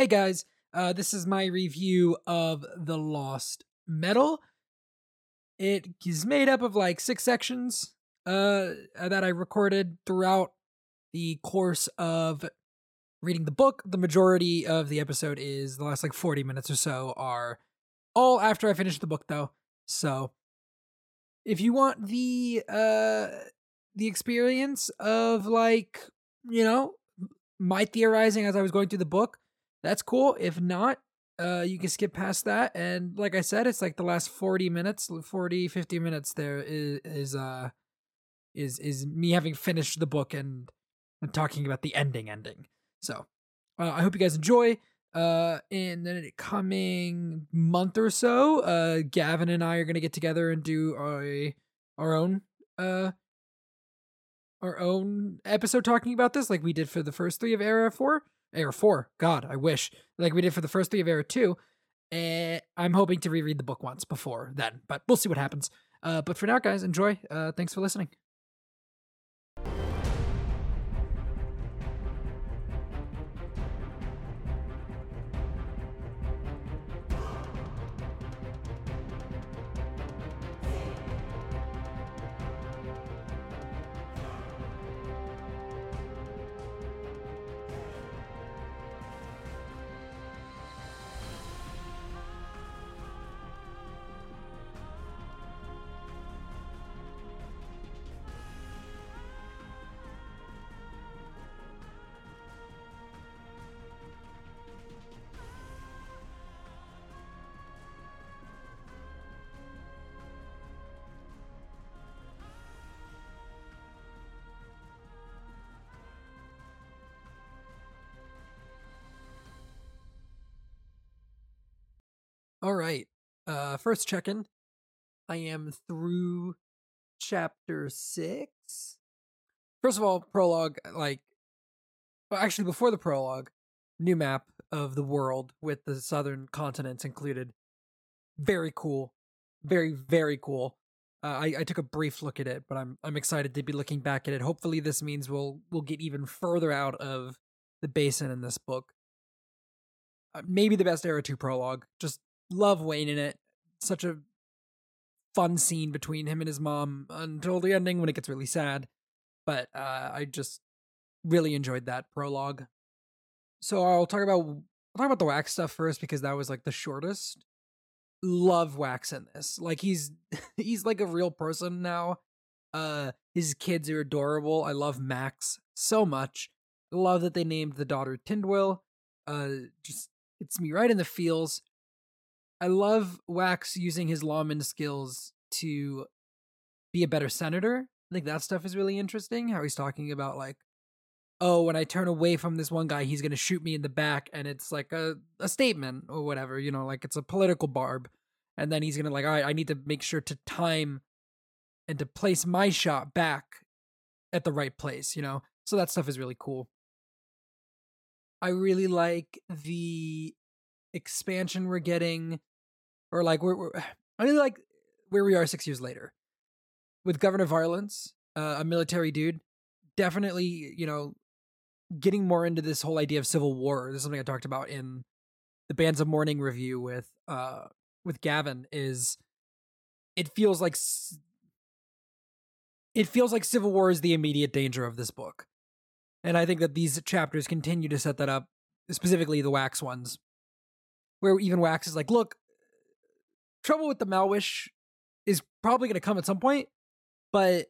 Hey guys, uh, this is my review of The Lost Metal. It is made up of like six sections uh, that I recorded throughout the course of reading the book. The majority of the episode is the last like 40 minutes or so are all after I finished the book though. So if you want the uh the experience of like, you know, my theorizing as I was going through the book, that's cool. If not, uh, you can skip past that. And like I said, it's like the last 40 minutes, 40, 50 minutes there is, is, uh, is, is me having finished the book and, and talking about the ending ending. So, uh, I hope you guys enjoy. Uh, in the coming month or so, uh, Gavin and I are going to get together and do a, our own, uh, our own episode talking about this, like we did for the first three of Era 4. Era 4. God, I wish. Like we did for the first three of Era 2. And I'm hoping to reread the book once before then, but we'll see what happens. Uh, but for now, guys, enjoy. Uh, thanks for listening. All right. Uh first check-in. I am through chapter 6. First of all, prologue like well, actually before the prologue, new map of the world with the southern continents included. Very cool. Very very cool. Uh, I, I took a brief look at it, but I'm I'm excited to be looking back at it. Hopefully, this means we'll we'll get even further out of the basin in this book. Uh, maybe the best era two prologue. Just love Wayne in it. Such a fun scene between him and his mom until the ending when it gets really sad. But uh, I just really enjoyed that prologue. So I'll talk about I'll talk about the wax stuff first because that was like the shortest. Love wax in this. Like he's he's like a real person now. Uh his kids are adorable. I love Max so much. Love that they named the daughter Tindwyl. Uh just it's me right in the feels. I love Wax using his lawman skills to be a better senator. I think that stuff is really interesting. How he's talking about like, oh, when I turn away from this one guy, he's gonna shoot me in the back, and it's like a a statement or whatever, you know, like it's a political barb. And then he's gonna like, all right, I need to make sure to time and to place my shot back at the right place, you know. So that stuff is really cool. I really like the expansion we're getting or like we're, we're I mean, like where we are six years later with Governor Varlance, uh, a military dude. Definitely, you know, getting more into this whole idea of civil war. This is something I talked about in the Bands of Mourning review with uh with Gavin. Is it feels like it feels like civil war is the immediate danger of this book, and I think that these chapters continue to set that up, specifically the Wax ones, where even Wax is like, look, trouble with the Malwish is probably going to come at some point, but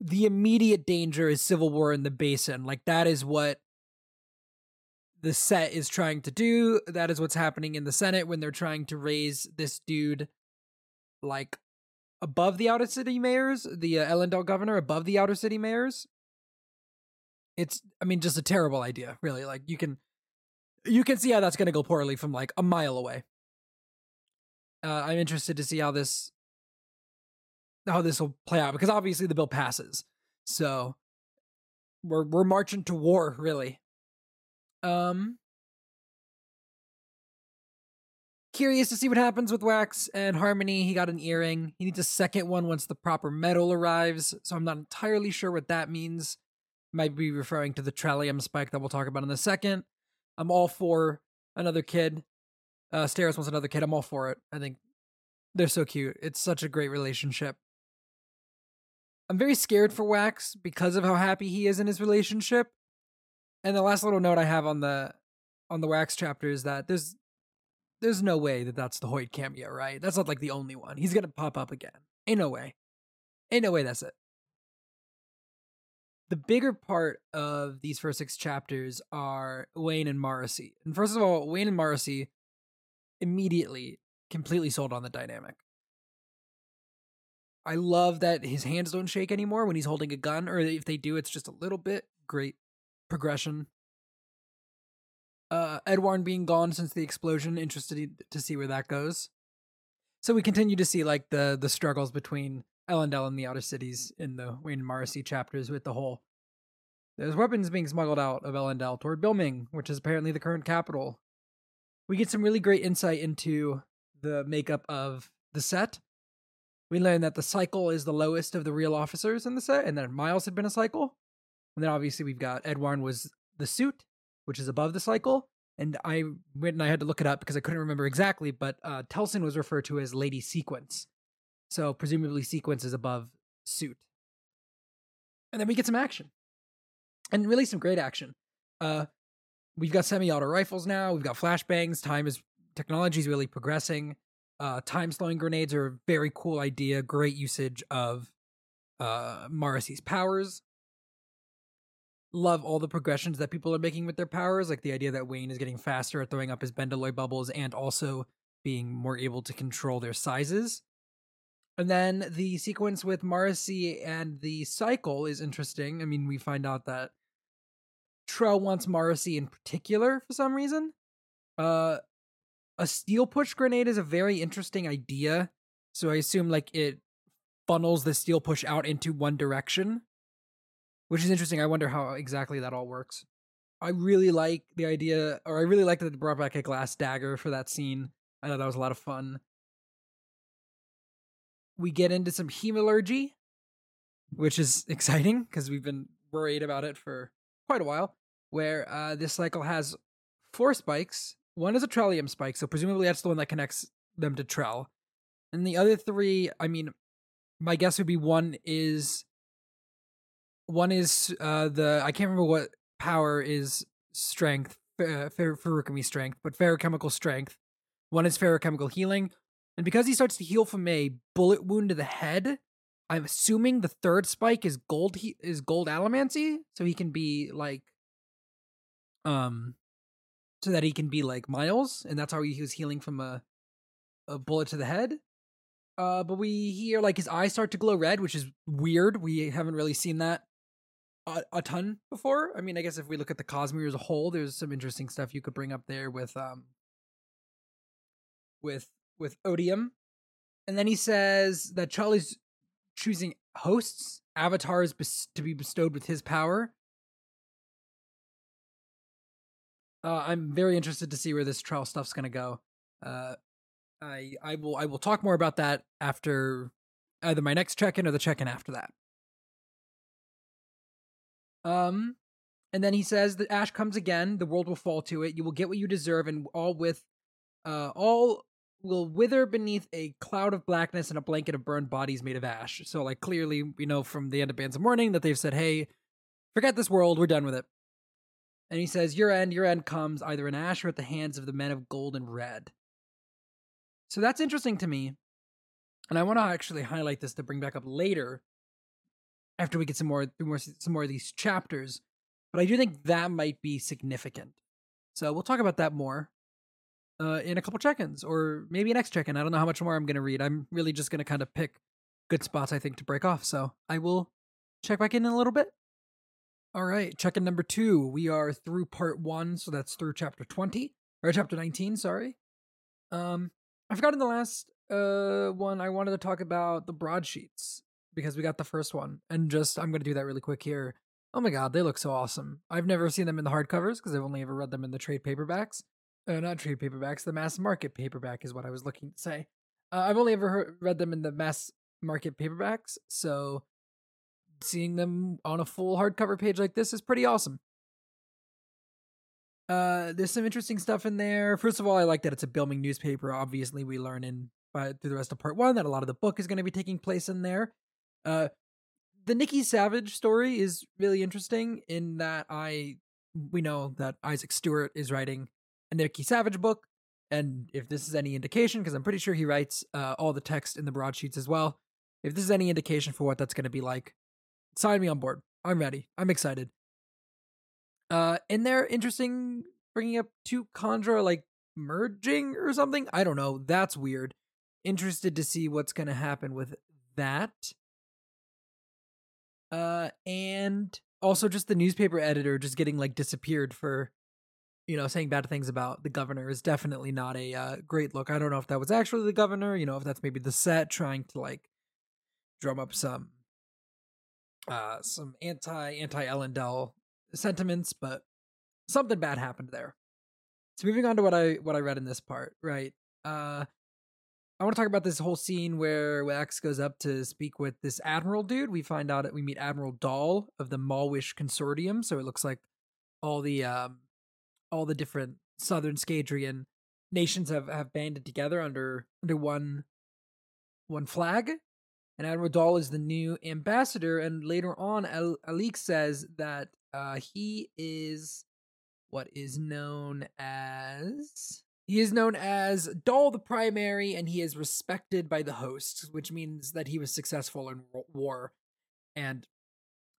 the immediate danger is civil war in the basin. Like that is what the set is trying to do. That is what's happening in the Senate when they're trying to raise this dude like above the outer city mayors, the uh, Elendel governor above the outer city mayors. It's I mean just a terrible idea, really. Like you can you can see how that's going to go poorly from like a mile away uh, I'm interested to see how this how this will play out because obviously the bill passes, so we're we're marching to war really. Um, curious to see what happens with Wax and Harmony. He got an earring. He needs a second one once the proper metal arrives. So I'm not entirely sure what that means. Might be referring to the Trellium spike that we'll talk about in a second. I'm all for another kid. Uh, Steris wants another kid. I'm all for it. I think they're so cute. It's such a great relationship. I'm very scared for Wax because of how happy he is in his relationship. And the last little note I have on the on the Wax chapter is that there's there's no way that that's the Hoid cameo, right? That's not like the only one. He's gonna pop up again. Ain't no way. Ain't no way that's it. The bigger part of these first six chapters are Wayne and Marasi. And first of all, Wayne and Marasi immediately completely sold on the dynamic. I love that his hands don't shake anymore when he's holding a gun, or if they do, it's just a little bit. Great progression. Uh, Edwarn being gone since the explosion, interested to see where that goes. So we continue to see like the the struggles between Elendel and the outer cities in the Wayne and Marasi chapters with the whole there's weapons being smuggled out of Elendel toward Bilming, which is apparently the current capital. We get some really great insight into the makeup of the set. We learn that the cycle is the lowest of the real officers in the set, and that Miles had been a cycle. And then obviously we've got Edwarn was the suit, which is above the cycle. And I went and I had to look it up because I couldn't remember exactly, but uh, Telsin was referred to as Lady Sequence. So presumably Sequence is above suit. And then we get some action. And really some great action. Uh, we've got semi-auto rifles now. We've got flashbangs. Time is technology is really progressing. Uh, time slowing grenades are a very cool idea. Great usage of uh, Marasi's powers. Love all the progressions that people are making with their powers, like the idea that Wayne is getting faster at throwing up his Bendalloy bubbles and also being more able to control their sizes. And then the sequence with Marasi and the cycle is interesting. I mean, we find out that Trell wants Marasi in particular for some reason. Uh, a steel push grenade is a very interesting idea. So I assume like it funnels the steel push out into one direction, which is interesting. I wonder how exactly that all works. I really like the idea, or I really like that they brought back a glass dagger for that scene. I thought that was a lot of fun. We get into some hemalurgy, which is exciting because we've been worried about it for quite a while. Where uh, this cycle has four spikes one is a Trellium spike, so presumably that's the one that connects them to Trell. And the other three, I mean, my guess would be one is one is uh the I can't remember what power is strength, uh, fer- strength, but feruchemical strength. One is feruchemical healing, and because he starts to heal from a bullet wound to the head, I'm assuming the third spike is gold. He- is gold allomancy, so he can be like, um, so that he can be like Miles, and that's how he was healing from a a bullet to the head. Uh, but we hear like his eyes start to glow red, which is weird. We haven't really seen that a, a ton before. I mean, I guess if we look at the Cosmere as a whole, there's some interesting stuff you could bring up there with um with with Odium. And then he says that Charlie's choosing hosts, avatars bes- to be bestowed with his power. Uh, I'm very interested to see where this trial stuff's gonna go. Uh, I I will I will talk more about that after either my next check-in or the check-in after that. Um, and then he says that ash comes again. The world will fall to it. You will get what you deserve, and all with, uh, all will wither beneath a cloud of blackness and a blanket of burned bodies made of ash. So, like, clearly, we know from the end of Bands of Mourning that they've said, "Hey, forget this world. We're done with it." And he says, Your end, your end comes either in ash or at the hands of the men of gold and red. So that's interesting to me. And I want to actually highlight this to bring back up later after we get some more more some more of these chapters. But I do think that might be significant. So we'll talk about that more uh, in a couple check-ins or maybe next check-in. I don't know how much more I'm going to read. I'm really just going to kind of pick good spots I think to break off. So I will check back in in a little bit. All right, check-in number two. We are through part one, so that's through chapter 20, or chapter 19, sorry. Um, I forgot in the last uh one I wanted to talk about the broadsheets because we got the first one, and just I'm gonna do that really quick here. Oh my god, they look so awesome. I've never seen them in the hardcovers because I've only ever read them in the trade paperbacks. Uh, not trade paperbacks, the mass market paperback is what I was looking to say. Uh, I've only ever heard, read them in the mass market paperbacks, so seeing them on a full hardcover page like this is pretty awesome. Uh, there's some interesting stuff in there. First of all, I like that it's a Bilming newspaper. Obviously, we learn in uh, through the rest of part one that a lot of the book is going to be taking place in there. Uh, the Nicki Savage story is really interesting in that I we know that Isaac Stewart is writing a Nicki Savage book, and if this is any indication, because I'm pretty sure he writes uh, all the text in the broadsheets as well. If this is any indication for what that's going to be like, sign me on board. I'm ready. I'm excited. Uh, and they're interesting bringing up two Kandra like merging or something. I don't know. That's weird. Interested to see what's going to happen with that. Uh, and also just the newspaper editor just getting like disappeared for, you know, saying bad things about the governor is definitely not a uh, great look. I don't know if that was actually the governor. You know, if that's maybe the set trying to like drum up some uh some anti anti Elendel sentiments, but something bad happened there. So moving on to what I what I read in this part, right? Uh I want to talk about this whole scene where Wax goes up to speak with this admiral dude. We find out that we meet Admiral Dahl of the Malwish Consortium, so it looks like all the um all the different southern Scadrian nations have have banded together under under one one flag and Admiral Dahl is the new ambassador. And later on, Al- Allik says that uh, he is what is known as he is known as Dahl the Primary, and he is respected by the host, which means that he was successful in war. And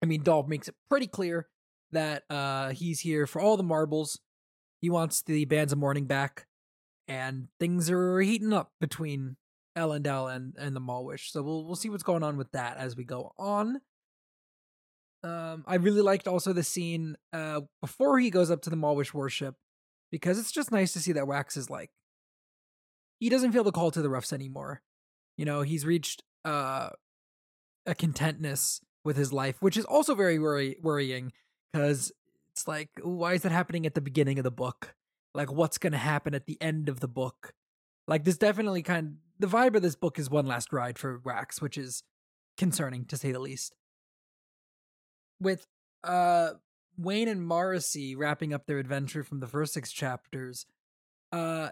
I mean, Dahl makes it pretty clear that uh, he's here for all the marbles. He wants the bands of mourning back, and things are heating up between Elendel and and the Malwish. So we'll we'll see what's going on with that as we go on. Um, I really liked also the scene uh before he goes up to the Malwish worship because it's just nice to see that Wax is like he doesn't feel the call to the roughs anymore. You know, he's reached uh a contentness with his life, which is also very worry- worrying because it's like why is that happening at the beginning of the book? Like what's going to happen at the end of the book? Like this definitely kind of, the vibe of this book is one last ride for Wax, which is concerning to say the least. With uh Wayne and Marasi wrapping up their adventure from the first six chapters, uh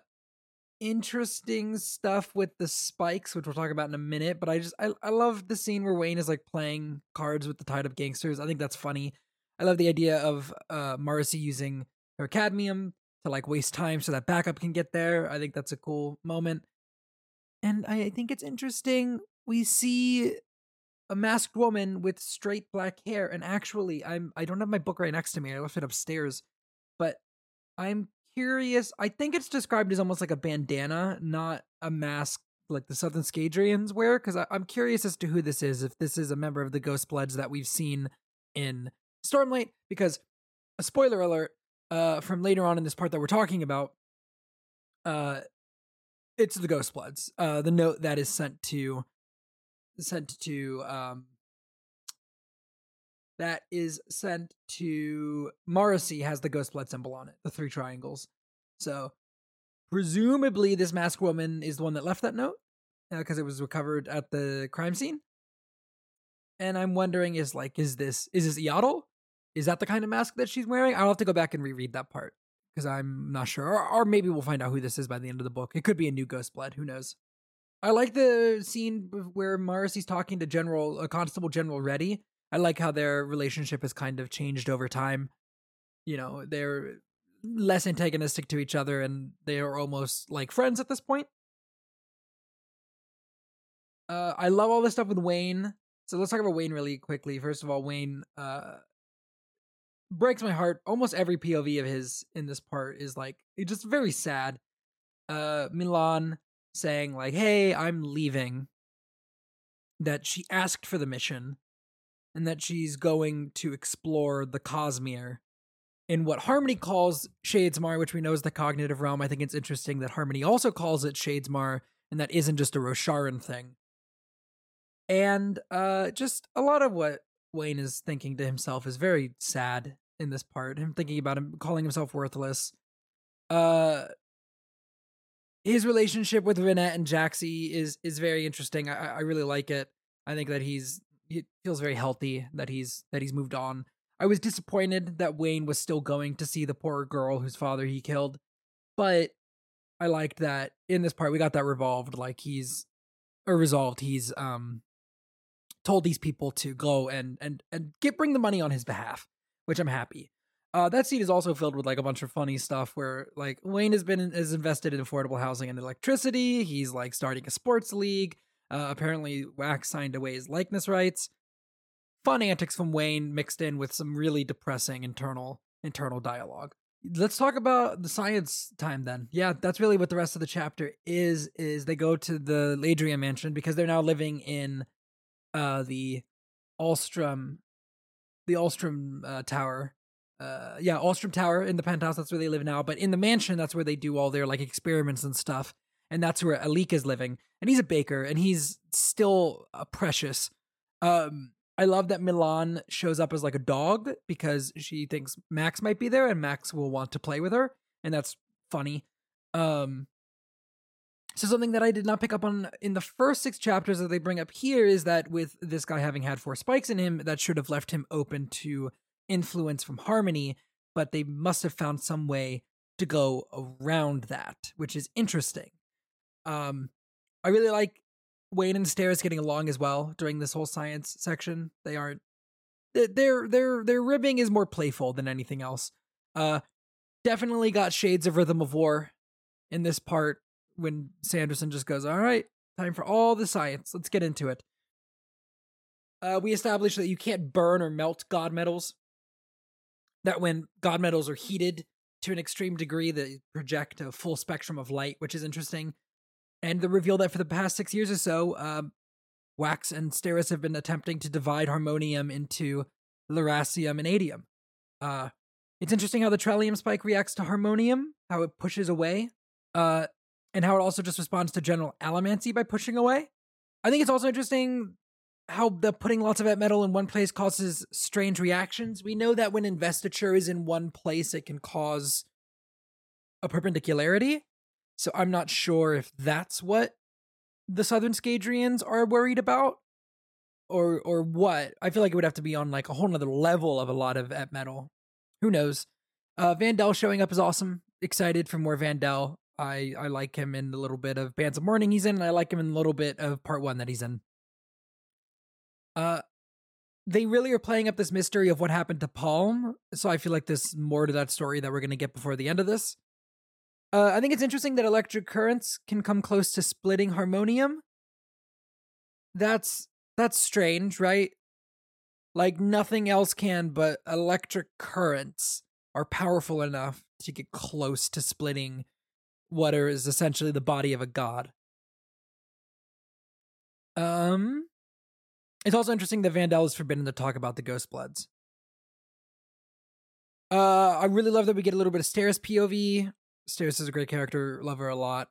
interesting stuff with the spikes, which we'll talk about in a minute. But I just I I love the scene where Wayne is like playing cards with the tied up gangsters. I think that's funny. I love the idea of uh Marasi using her cadmium to like waste time so that backup can get there. I think that's a cool moment. And I think it's interesting. We see a masked woman with straight black hair. And actually, I'm I don't have my book right next to me. I left it upstairs. But I'm curious. I think it's described as almost like a bandana, not a mask like the Southern Scadrians wear. Because I'm curious as to who this is. If this is a member of the Ghost Bloods that we've seen in Stormlight. Because a spoiler alert uh, from later on in this part that we're talking about, uh, it's the Ghost Bloods. Uh, the note that is sent to sent to um, that is sent to Marasi has the Ghost Blood symbol on it, the three triangles. So presumably, this masked woman is the one that left that note because uh, it was recovered at the crime scene. And I'm wondering, is like, is this is this Iyatil? Is that the kind of mask that she's wearing? I'll have to go back and reread that part because I'm not sure. Or, or, maybe we'll find out who this is by the end of the book. It could be a new Ghost Blood. Who knows? I like the scene where Marasi's talking to General, uh, Constable General Reddi. I like how their relationship has kind of changed over time. You know, they're less antagonistic to each other and they are almost like friends at this point. Uh, I love all this stuff with Wayne. So let's talk about Wayne really quickly. First of all, Wayne uh, breaks my heart. Almost every POV of his in this part is like it's just very sad. Uh MeLaan saying like, "Hey, I'm leaving." That she asked for the mission and that she's going to explore the Cosmere in what Harmony calls Shadesmar, which we know is the cognitive realm. I think it's interesting that Harmony also calls it Shadesmar and that isn't just a Rosharan thing. And uh just a lot of what Wayne is thinking to himself is very sad in this part. Him thinking about him calling himself worthless. Uh his relationship with Ranette and Jaxie is is very interesting. I, I really like it. I think that he's he feels very healthy that he's that he's moved on. I was disappointed that Wayne was still going to see the poor girl whose father he killed, but I liked that in this part we got that revolved. Like he's or resolved. He's um told these people to go and and and get bring the money on his behalf, which I'm happy. Uh, that scene is also filled with like a bunch of funny stuff where like Wayne has been is invested in affordable housing and electricity. He's like starting a sports league. Uh, apparently, Wax signed away his likeness rights. Fun antics from Wayne mixed in with some really depressing internal internal dialogue. Let's talk about the science time then. Yeah, that's really what the rest of the chapter is. Is they go to the Ladrian mansion because they're now living in uh the Alstrom, the Alstrom uh, Tower. Uh yeah Alstrom Tower in the penthouse that's where they live now but in the mansion that's where they do all their like experiments and stuff and that's where Allik is living and he's a baker and he's still uh, precious. Um I love that MeLaan shows up as like a dog because she thinks Max might be there and Max will want to play with her and that's funny. Um so something that I did not pick up on in the first six chapters that they bring up here is that with this guy having had four spikes in him, that should have left him open to influence from Harmony, but they must have found some way to go around that, which is interesting. Um, I really like Wayne and Steris getting along as well during this whole science section. They aren't their their their ribbing is more playful than anything else. Uh, definitely got shades of Rhythm of War in this part when Sanderson just goes, "All right, time for all the science. Let's get into it." Uh, we established that you can't burn or melt god metals, that when god metals are heated to an extreme degree, they project a full spectrum of light, which is interesting. And the reveal that for the past six years or so, um, Wax and Steris have been attempting to divide harmonium into lerasium and atium. Uh, it's interesting how the trellium spike reacts to harmonium, how it pushes away, uh, and how it also just responds to general allomancy by pushing away. I think it's also interesting how the putting lots of that metal in one place causes strange reactions. We know that when investiture is in one place, it can cause a perpendicularity. So I'm not sure if that's what the Southern Scadrians are worried about, or or what. I feel like it would have to be on like a whole nother level of a lot of et metal. Who knows? Uh, VenDell showing up is awesome. Excited for more VenDell. I I like him in the little bit of Bands of Mourning he's in, and I like him in a little bit of Part One that he's in. Uh, they really are playing up this mystery of what happened to Paalm. So I feel like there's more to that story that we're to get before the end of this. Uh, I think it's interesting that electric currents can come close to splitting harmonium. That's that's strange, right? Like nothing else can, but electric currents are powerful enough to get close to splitting what is essentially the body of a god. Um, it's also interesting that VenDell is forbidden to talk about the Ghost Bloods. Uh, I really love that we get a little bit of Steris POV. Steris is a great character, love her a lot.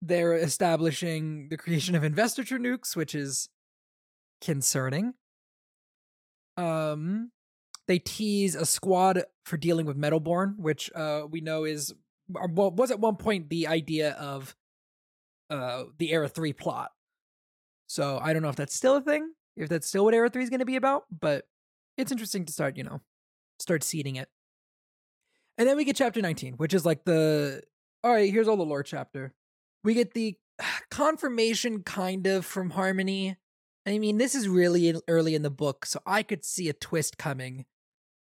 They're establishing the creation of investiture nukes, which is concerning. Um, they tease a squad for dealing with Metalborn, which uh we know is well, was at one point the idea of uh the Era 3 plot so I don't know if that's still a thing, if that's still what Era 3 is going to be about, but it's interesting to start, you know, start seeding it. And then we get chapter 19, which is like the all right, here's all the lore chapter. We get the confirmation kind of from Harmony. I mean, this is really early in the book, so I could see a twist coming.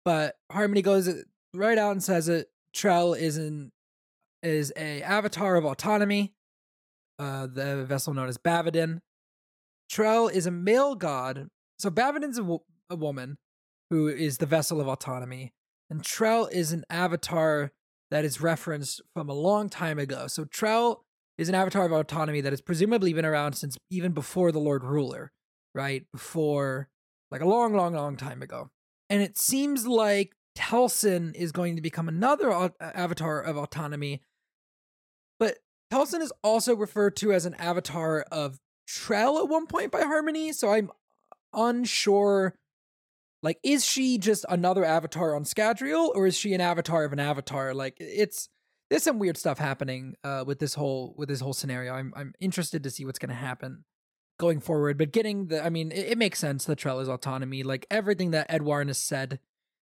But Harmony goes uh, right out and says it. Trell is an is a avatar of autonomy. Uh, the vessel known as Bavadin. Trell is a male god. So Bavadin's a, wo- a woman who is the vessel of autonomy, and Trell is an avatar that is referenced from a long time ago. So Trell is an avatar of autonomy that has presumably been around since even before the Lord Ruler, right? Before, like a long, long, long time ago. And it seems like Telsin is going to become another avatar of autonomy. But Telsin is also referred to as an avatar of Trell at one point by Harmony, so I'm unsure. Like, is she just another avatar on Scadrial, or is she an avatar of an avatar? Like, it's there's some weird stuff happening uh, with this whole with this whole scenario. I'm I'm interested to see what's going to happen going forward. But getting the, I mean, it, it makes sense The Trella's autonomy. Like everything that Edwarn has said,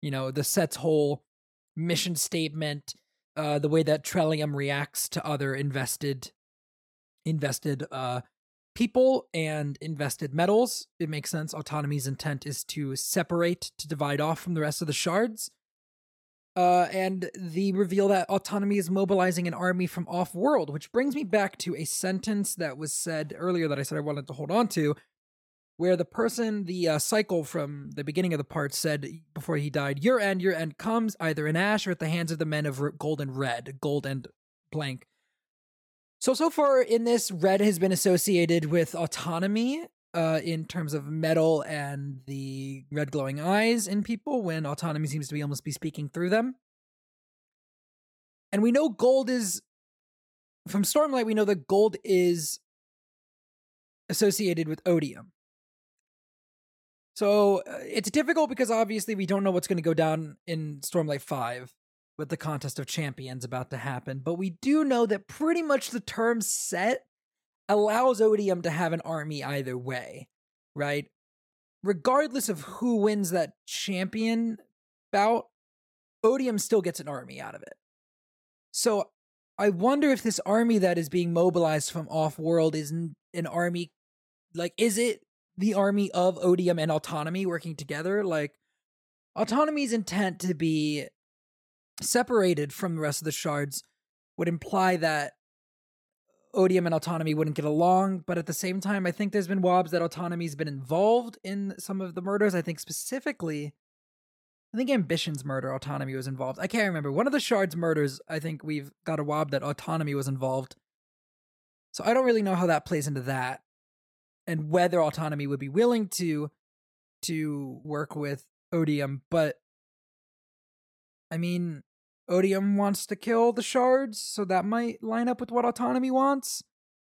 you know, the set's whole mission statement, uh, the way that Trellium reacts to other invested, invested, uh, people and invested metals. It makes sense. Autonomy's intent is to separate, to divide off from the rest of the shards. Uh, and the reveal that autonomy is mobilizing an army from off world, which brings me back to a sentence that was said earlier that I said I wanted to hold on to, where the person, the uh, cycle from the beginning of the part said before he died, Your end, your end comes either in ash or at the hands of the men of gold and red, gold and blank. So, so far in this, red has been associated with autonomy uh, in terms of metal and the red glowing eyes in people when autonomy seems to be almost be speaking through them. And we know gold is, from Stormlight, we know that gold is associated with odium. So uh, it's difficult because obviously we don't know what's going to go down in Stormlight 5 with the contest of champions about to happen, but we do know that pretty much the term set allows Odium to have an army either way, right? Regardless of who wins that champion bout, Odium still gets an army out of it. So I wonder if this army that is being mobilized from off world is an army like is it the army of Odium and Autonomy working together? Like Autonomy's intent to be separated from the rest of the shards would imply that Odium and Autonomy wouldn't get along, but at the same time, I think there's been wobs that Autonomy's been involved in some of the murders. I think specifically, I think Ambition's murder, Autonomy was involved. I can't remember. One of the shards murders, I think we've got a wob that Autonomy was involved. So I don't really know how that plays into that and whether Autonomy would be willing to to work with Odium, but I mean, Odium wants to kill the shards, so that might line up with what Autonomy wants.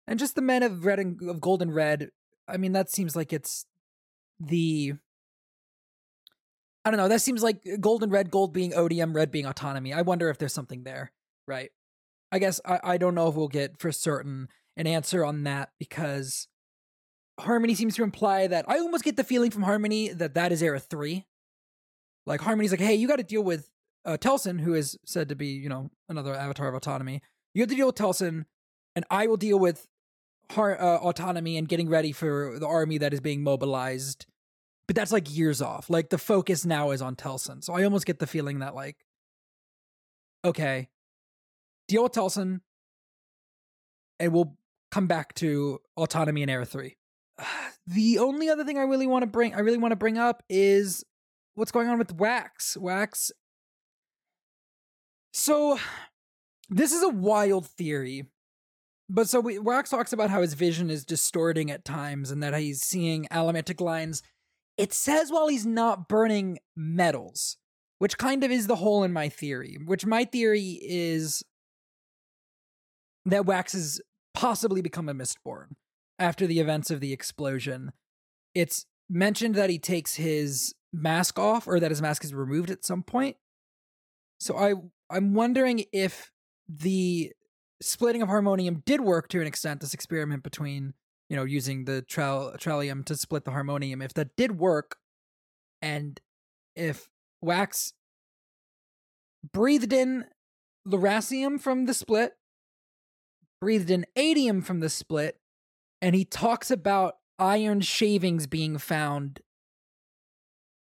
And just the men of red and of gold and red, I mean, that seems like it's the I don't know, that seems like gold and red, gold being Odium, red being autonomy. I wonder if there's something there, right? I guess I, I don't know if we'll get for certain an answer on that because Harmony seems to imply that I almost get the feeling from Harmony that that is Era 3. Like Harmony's like, hey, you got to deal with uh, Telsin, who is said to be, you know, another avatar of autonomy. You have to deal with Telsin, and I will deal with har- uh, autonomy and getting ready for the army that is being mobilized. But that's like years off. Like the focus now is on Telsin. So I almost get the feeling that like, okay, deal with Telsin, and we'll come back to autonomy in Era Three. The only other thing I really want to bring, I really want to bring up is what's going on with Wax. Wax so, this is a wild theory. But so we, Wax talks about how his vision is distorting at times and that he's seeing allomantic lines. It says while he's not burning metals, which kind of is the hole in my theory. Which my theory is that Wax has possibly become a Mistborn after the events of the explosion. It's mentioned that he takes his mask off or that his mask is removed at some point. So I I'm wondering if the splitting of harmonium did work to an extent. This experiment between you know using the trell- trellium to split the harmonium, if that did work, and if wax breathed in lerasium from the split, breathed in atium from the split, and he talks about iron shavings being found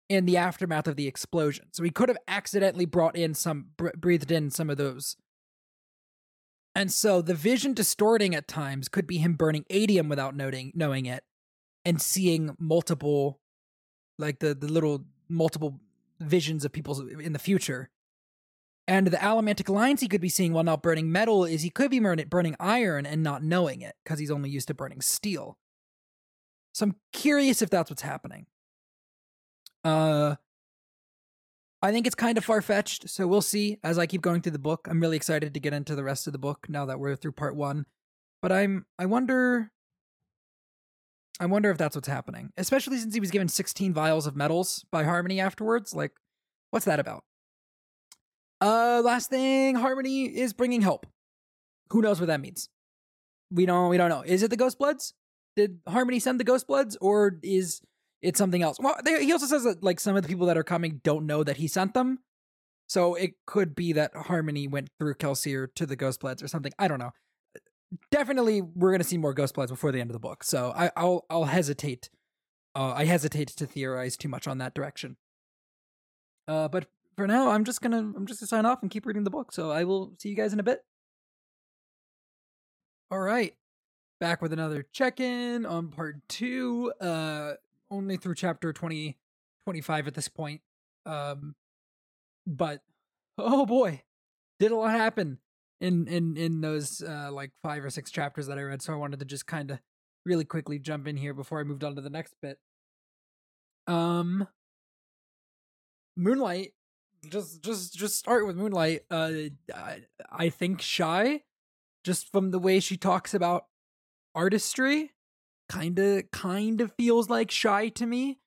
in the aftermath of the explosion. So he could have accidentally brought in some, breathed in some of those. And so the vision distorting at times could be him burning atium without noting, knowing it and seeing multiple, like the, the little multiple visions of people in the future. And the allomantic lines he could be seeing while not burning metal is he could be burning iron and not knowing it because he's only used to burning steel. So I'm curious if that's what's happening. Uh, I think it's kind of far fetched, so we'll see as I keep going through the book. I'm really excited to get into the rest of the book now that we're through part one. But I'm I wonder I wonder if that's what's happening. Especially since he was given 16 vials of metals by Harmony afterwards. Like, what's that about? Uh last thing, Harmony is bringing help. Who knows what that means? We don't we don't know. Is it the Ghost Bloods? did Harmony send the Ghost Bloods, or is it something else? Well, they, he also says that like some of the people that are coming don't know that he sent them, so it could be that Harmony went through Kelsier to the Ghost Bloods or something. I don't know. Definitely, we're gonna see more Ghost Bloods before the end of the book, so I, I'll I'll hesitate. Uh, I hesitate to theorize too much on that direction. Uh, but for now, I'm just gonna I'm just gonna sign off and keep reading the book. So I will see you guys in a bit. All right, back with another check-in on part two. Uh, only through chapter 20, 25 at this point. Um, but oh boy, did a lot happen in in in those uh like five or six chapters that I read. So I wanted to just kind of really quickly jump in here before I moved on to the next bit. Um, Moonlight just just just start with Moonlight. Uh, I, I think Shai, just from the way she talks about artistry, kind of kind of feels like Shai to me.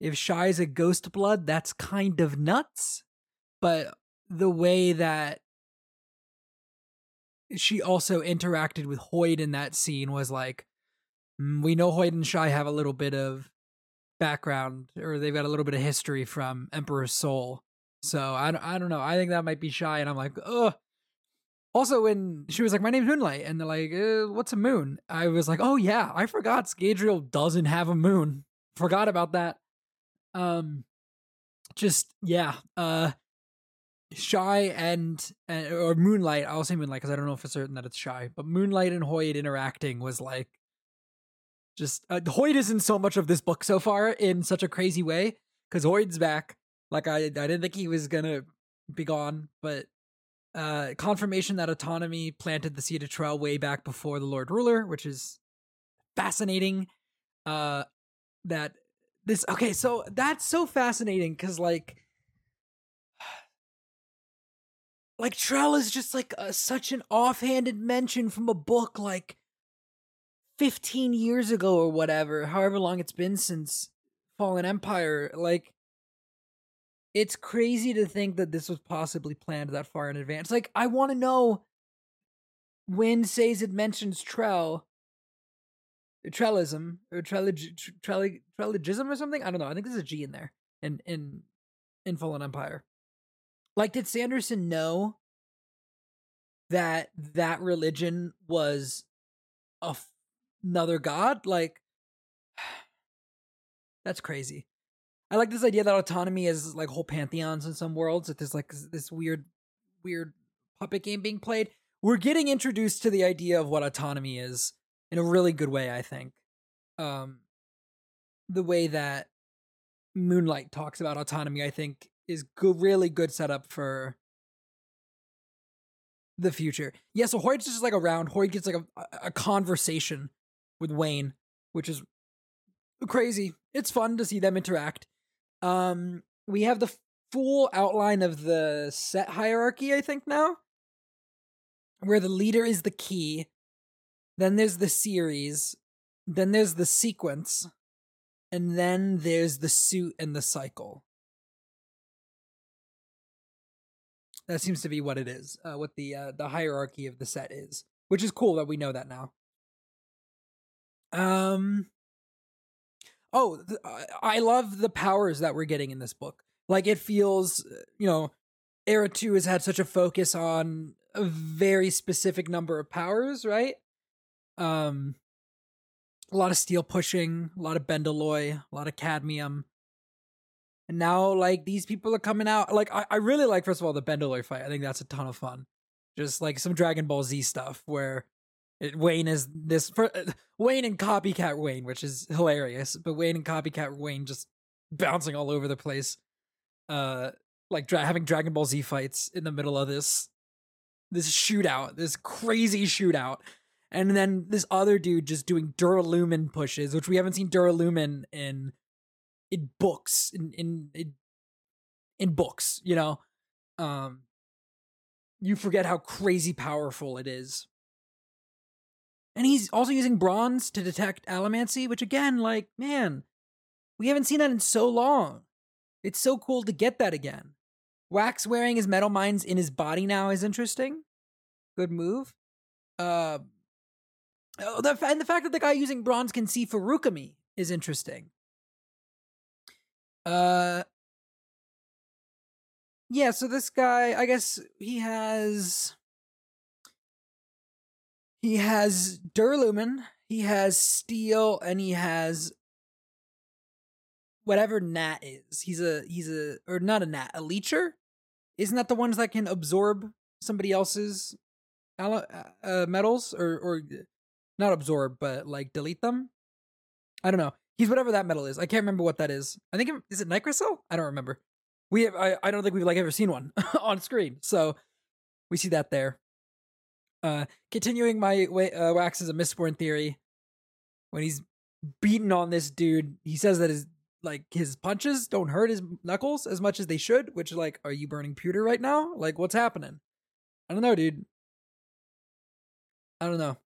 If Shai is a ghost blood, that's kind of nuts. But the way that she also interacted with Hoid in that scene was like, mm, we know Hoid and Shai have a little bit of background or they've got a little bit of history from Emperor's Soul. So I, I don't know. I think that might be Shai. And I'm like, ugh. Also, when she was like, my name's Moonlight, and they're like, uh, what's a moon? I was like, oh yeah, I forgot Scadrial doesn't have a moon. Forgot about that. Um, just, yeah. Uh, Shai and, and or Moonlight, I'll say Moonlight because I don't know for certain that it's Shai, but Moonlight and Hoid interacting was like, just, uh, Hoid isn't so much of this book so far in such a crazy way because Hoid's back like I I didn't think he was gonna be gone, but uh confirmation that autonomy planted the seed of Trell way back before the Lord Ruler, which is fascinating. Uh that this okay, so that's so fascinating because like like Trell is just like a, such an offhanded mention from a book like 15 years ago or whatever, however long it's been since Fallen Empire. Like it's crazy to think that this was possibly planned that far in advance. Like, I want to know when Sazed mentions Trell, Trellism or Trellig, Trellig, or something. I don't know. I think there's a G in there in in in Fallen Empire. Like, did Sanderson know that that religion was a f- another god? Like, that's crazy. I like this idea that autonomy is like whole pantheons in some worlds. That there's like this weird, weird puppet game being played. We're getting introduced to the idea of what autonomy is in a really good way. I think, um, the way that Moonlight talks about autonomy, I think, is really good setup for the future. Yeah, so Hoid's just like around. Hoid gets like a, a conversation with Wayne, which is crazy. It's fun to see them interact. Um, we have the full outline of the set hierarchy, I think, now, where the leader is the key. Then there's the series. Then there's the sequence. And then there's the suit and the cycle. That seems to be what it is, uh, what the uh, the hierarchy of the set is, which is cool that we know that now. Um, oh, th- I love the powers that we're getting in this book. Like it feels, you know, Era 2 has had such a focus on a very specific number of powers, right? Um a lot of steel pushing, a lot of bendalloy, a lot of cadmium. And now like these people are coming out. Like I, I really like first of all the bendalloy fight. I think that's a ton of fun. Just like some Dragon Ball Z stuff where Wayne is this for, uh, Wayne and copycat Wayne, which is hilarious. But Wayne and copycat Wayne just bouncing all over the place, uh, like dra- having Dragon Ball Z fights in the middle of this this shootout, this crazy shootout, and then this other dude just doing Duralumin pushes, which we haven't seen Duralumin in in books in in in, in books, you know. Um, you forget how crazy powerful it is and he's also using bronze to detect allomancy, which again, like, man, we haven't seen that in so long. It's so cool to get that again. Wax wearing his metalminds in his body now is interesting. Good move. Uh, Oh, the, and the fact that the guy using bronze can see Feruchemy is interesting. Uh, yeah. So this guy, I guess he has he has Duralumin, he has Steel, and he has whatever Nat is. He's a he's a or not a Nat, a Leecher. Isn't that the ones that can absorb somebody else's uh, uh, metals or or not absorb, but like delete them? I don't know. He's whatever that metal is. I can't remember what that is. I think is it Nicrosil? I don't remember. We have. I, I don't think we've like ever seen one on screen. So we see that there. Uh, continuing my uh, wax is a Mistborn theory. When he's beating on this dude, he says that his like his punches don't hurt his knuckles as much as they should. Which like, are you burning pewter right now? Like, what's happening? I don't know, dude. I don't know.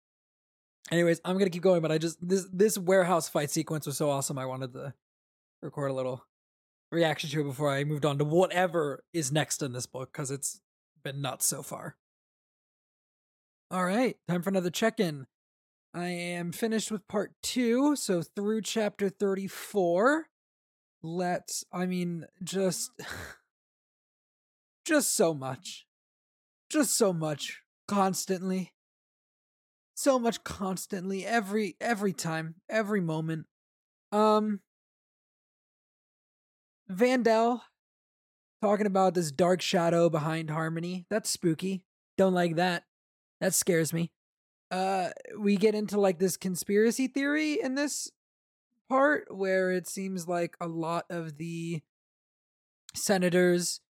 Anyways, I'm gonna keep going, but I just this this warehouse fight sequence was so awesome. I wanted to record a little reaction to it before I moved on to whatever is next in this book because it's been nuts so far. All right, time for another check in. I am finished with part two, so through chapter 34. Let's, I mean, just, just so much. Just so much constantly. So much constantly, every, every time, every moment. Um, VenDell talking about this dark shadow behind Harmony. That's spooky. Don't like that. That scares me. Uh, we get into like this conspiracy theory in this part where it seems like a lot of the senators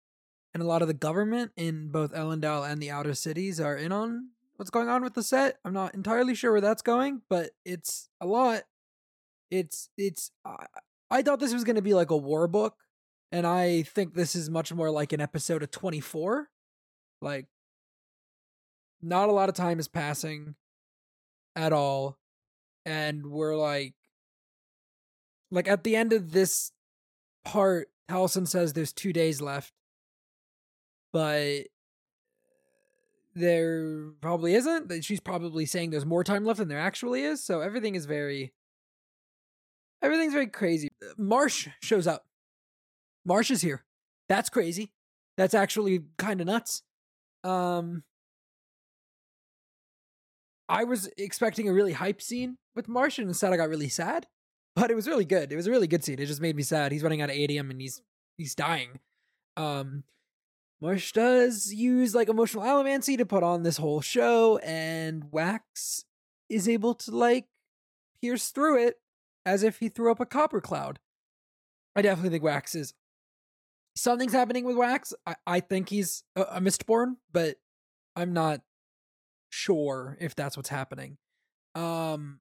and a lot of the government in both Elendel and the outer cities are in on what's going on with the set. I'm not entirely sure where that's going, but it's a lot. It's it's I, I thought this was going to be like a war book and I think this is much more like an episode of 24. Like not a lot of time is passing at all and we're like like at the end of this part Telsin says there's 2 days left. But there probably isn't she's probably saying there's more time left than there actually is so everything is very everything's very crazy. Marsh shows up. Marsh is here. That's crazy. That's actually kind of nuts. Um I was expecting a really hype scene with Martian. Instead, I got really sad. But it was really good. It was a really good scene. It just made me sad. He's running out of atium and he's he's dying. Um, Marsh does use like emotional allomancy to put on this whole show, and Wax is able to like pierce through it as if he threw up a copper cloud. I definitely think Wax is something's happening with Wax. I, I think he's a, a Mistborn, but I'm not sure if that's what's happening. Um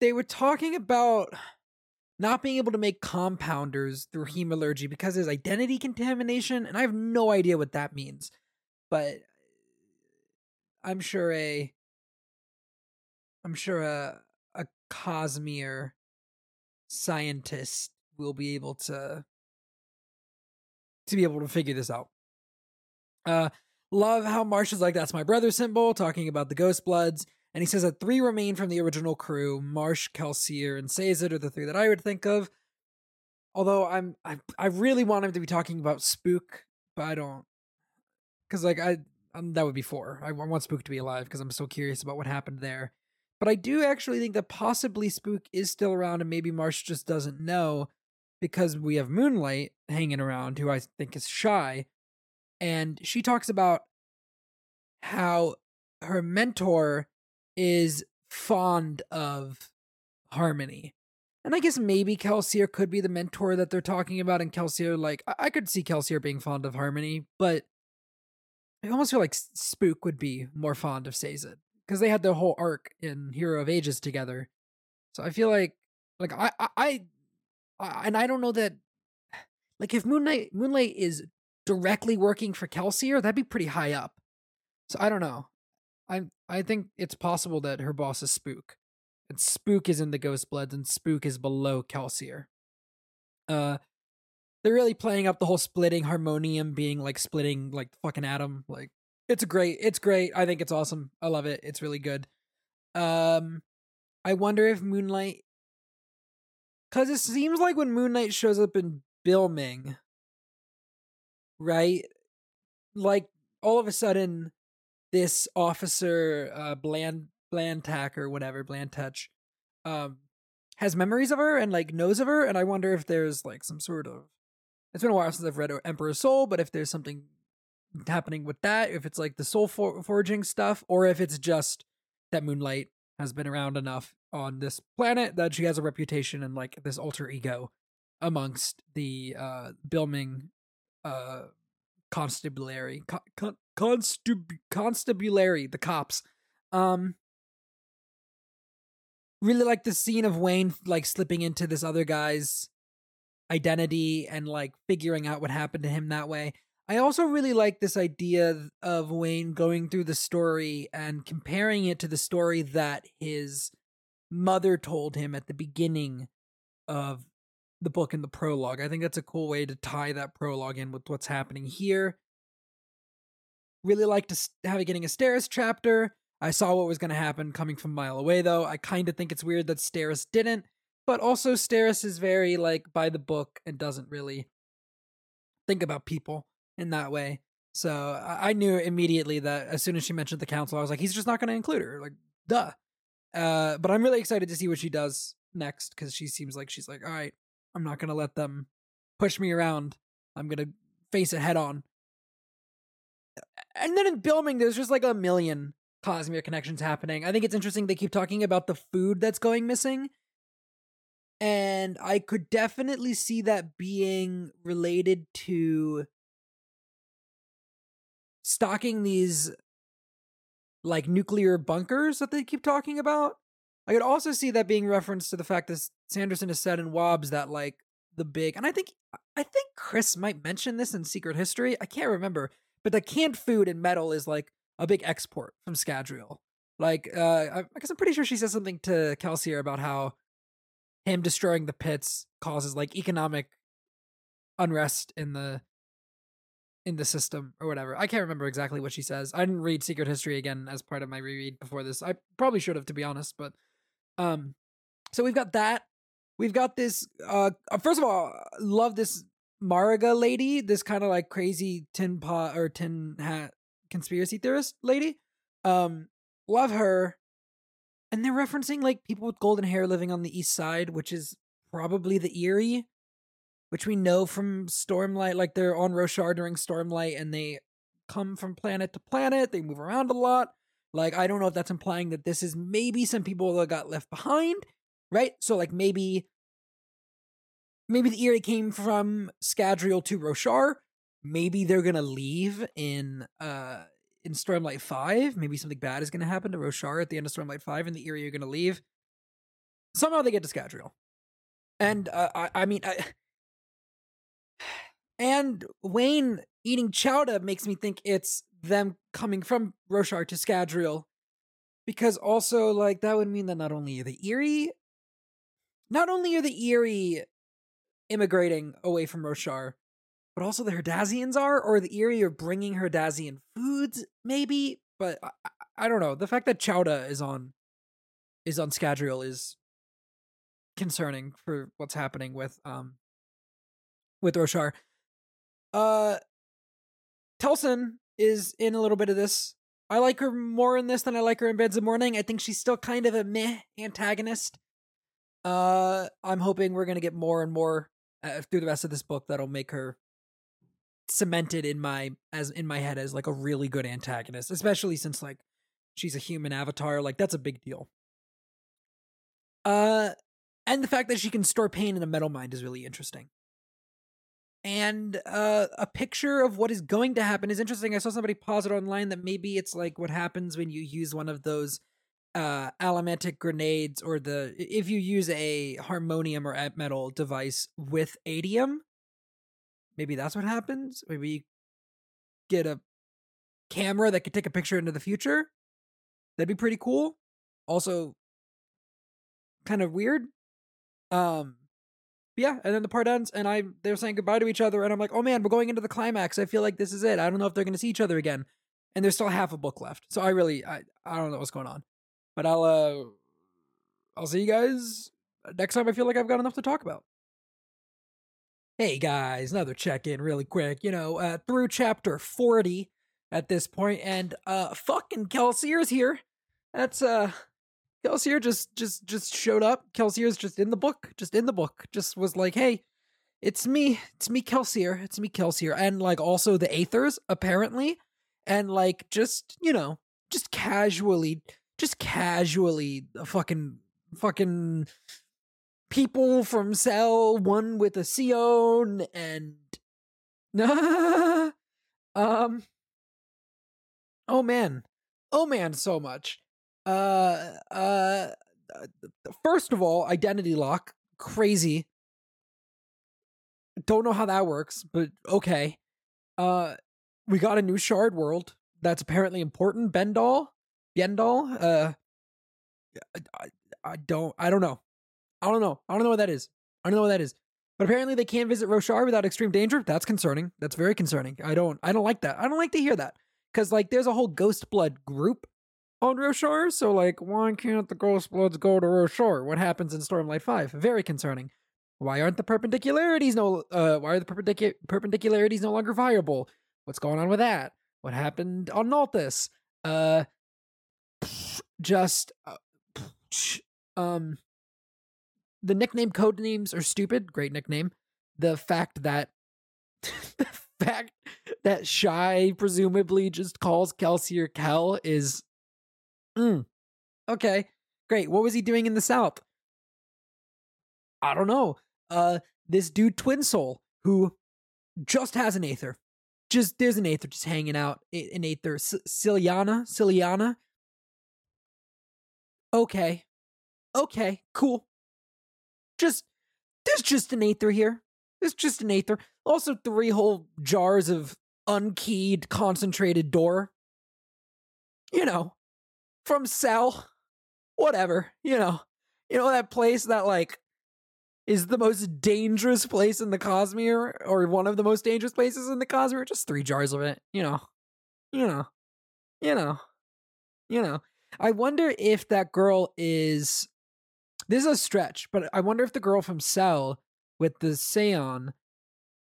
they were talking about not being able to make compounders through hemalurgy because there's identity contamination and I have no idea what that means. But I'm sure a I'm sure a a Cosmere scientist will be able to to be able to figure this out. Uh Love how Marsh is like, that's my brother symbol, talking about the Ghost Bloods. And he says that three remain from the original crew Marsh, Kelsier, and Sazed are the three that I would think of. Although I'm, I, I really want him to be talking about Spook, but I don't. Because, like, I, um, that would be four. I want Spook to be alive because I'm so curious about what happened there. But I do actually think that possibly Spook is still around and maybe Marsh just doesn't know because we have Moonlight hanging around, who I think is Shai and she talks about how her mentor is fond of harmony. And I guess maybe Kelsier could be the mentor that they're talking about, and Kelsier, like, I, could see Kelsier being fond of harmony, but I almost feel like Spook would be more fond of Sazed because they had the whole arc in Hero of Ages together. So I feel like, like I, I, I, I and I don't know that, like, if Moonlight Moonlight is directly working for Kelsier, that'd be pretty high up. So I don't know. I I think it's possible that her boss is Spook. And Spook is in the Ghost Bloods and Spook is below Kelsier. Uh they're really playing up the whole splitting harmonium being like splitting like fucking atom. Like it's great. It's great. I think it's awesome. I love it. It's really good. Um, I wonder if Moonlight, because it seems like when Moonlight shows up in Bilming, right? Like all of a sudden, this officer, uh, Bland Blantack or whatever, Blantuch, um, has memories of her and like knows of her, and I wonder if there's like some sort of. It's been a while since I've read Emperor's Soul, but if there's something happening with that, if it's like the soul for- forging stuff, or if it's just that Moonlight has been around enough on this planet that she has a reputation and like this alter ego amongst the uh Bilming uh constabulary con- con- constab- constabulary the cops um really like the scene of Wayne like slipping into this other guy's identity and like figuring out what happened to him that way. I also really like this idea of Wayne going through the story and comparing it to the story that his mother told him at the beginning of the book in the prologue. I think that's a cool way to tie that prologue in with what's happening here. Really like to have it getting a Steris chapter. I saw what was going to happen coming from a mile away, though. I kind of think it's weird that Steris didn't, but also Steris is very like by the book and doesn't really think about people in that way. So I, I knew immediately that as soon as she mentioned the council, I was like, he's just not going to include her. Like, duh. Uh, but I'm really excited to see what she does next because she seems like she's like, all right, I'm not going to let them push me around. I'm going to face it head on. And then in Bilming, there's just like a million Cosmere connections happening. I think it's interesting they keep talking about the food that's going missing. And I could definitely see that being related to stocking these like nuclear bunkers that they keep talking about. I could also see that being referenced to the fact that Sanderson has said in WoBs that like the big and I think I think Khriss might mention this in Secret History. I can't remember, but the canned food and metal is like a big export from Scadrial. Like, uh, I guess I'm pretty sure she says something to Kelsier about how him destroying the pits causes like economic unrest in the in the system or whatever. I can't remember exactly what she says. I didn't read Secret History again as part of my reread before this. I probably should have to be honest, but um so we've got that. We've got this uh, uh first of all, love this Mariga lady, this kind of like crazy tin pot or tin hat conspiracy theorist lady. Um love her. And they're referencing like people with golden hair living on the east side, which is probably the Eyrie which we know from Stormlight, like they're on Roshar during Stormlight and they come from planet to planet, they move around a lot. Like, I don't know if that's implying that this is maybe some people that got left behind, right? So, like, maybe maybe the Eyrie came from Scadrial to Roshar. Maybe they're gonna leave in uh in Stormlight 5. Maybe something bad is gonna happen to Roshar at the end of Stormlight 5 and the Eyrie are gonna leave. Somehow they get to Scadrial. And uh, I, I mean, I, and Wayne eating chowder makes me think it's them coming from Roshar to Scadrial. Because also, like, that would mean that not only are the Eyrie, not only are the Eyrie immigrating away from Roshar, but also the Herdazians are, or the Eyrie are bringing Herdazian foods, maybe. But I, I don't know. The fact that Chowda is on is on Scadrial is concerning for what's happening with um with Roshar. Uh, Telsin is in a little bit of this. I like her more in this than I like her in Bands of Mourning. I think she's still kind of a meh antagonist. Uh, I'm hoping we're gonna get more and more uh, through the rest of this book that'll make her cemented in my as in my head as like a really good antagonist, especially since like she's a human avatar. Like that's a big deal. Uh, and the fact that she can store pain in a metal mind is really interesting and uh, a picture of what is going to happen is interesting. I saw somebody posit online that maybe it's like what happens when you use one of those uh, grenades, or the if you use a harmonium or metal device with atium. Maybe that's what happens. Maybe you get a camera that could take a picture into the future. That'd be pretty cool. Also, kind of weird. Um, yeah, and then the part ends, and I they're saying goodbye to each other, and I'm like, oh man, we're going into the climax. I feel like this is it. I don't know if they're going to see each other again. and there's still half a book left. So I really I, I don't know what's going on. But I'll uh I'll see you guys next time I feel like I've got enough to talk about. Hey guys, another check in really quick. You know, uh through chapter 40 at this point and uh fucking Kelsier's here. That's uh Kelsier just just just showed up. Kelsier's just in the book, just in the book. Just was like, "Hey, it's me. It's me Kelsier. It's me Kelsier." And like also the Aethers apparently and like just, you know, just casually just casually fucking fucking people from Sel, one with a Seon and um oh man. Oh man, so much. Uh uh first of all, identity lock, crazy. Don't know how that works, but okay. Uh we got a new shard world that's apparently important. Bendal, Bendal. Uh, I, I don't. I don't know. I don't know. I don't know what that is. I don't know what that is. But apparently they can't visit Roshar without extreme danger. That's concerning. That's very concerning. I don't. I don't like that. I don't like to hear that because like there's a whole Ghost Blood group on Roshar. So like, why can't the Ghost Bloods go to Roshar? What happens in Stormlight Five? Very concerning. Why aren't the perpendicularities no? Uh, why are the perpendic- perpendicularities no longer viable? What's going on with that? What happened on Nalthis? Uh, just uh, um, the nickname code names are stupid. Great nickname. The fact that the fact that Shai presumably just calls Kelsier Kel is, mm, okay, great. What was he doing in the South? I don't know. Uh, this dude Twin Soul who just has an Aether just there's an Aether just hanging out. An Aether, Ciliana, Ciliana. Okay, okay, cool. Just there's just an Aether here. There's just an Aether. Also, three whole jars of unkeyed concentrated Dor. You know, from Sel, whatever. You know, you know that place that like is the most dangerous place in the Cosmere, or one of the most dangerous places in the Cosmere. Just three jars of it, you know, you know, you know, you know. I wonder if that girl is. This is a stretch, but I wonder if the girl from Sel with the Seon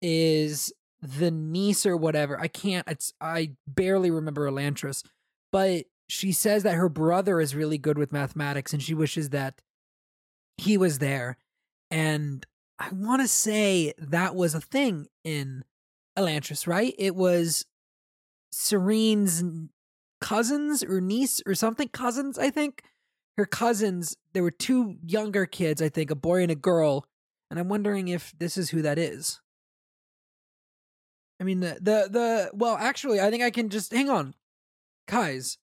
is the niece or whatever. I can't. It's I barely remember Elantris, but she says that her brother is really good with mathematics, and she wishes that he was there and I want to say that was a thing in Elantris, right? It was Sarene's cousins or niece or something. Cousins, I think. Her cousins, there were two younger kids, I think, a boy and a girl. And I'm wondering if this is who that is. I mean, the, the, the, well, actually, I think I can just, hang on. Kaise.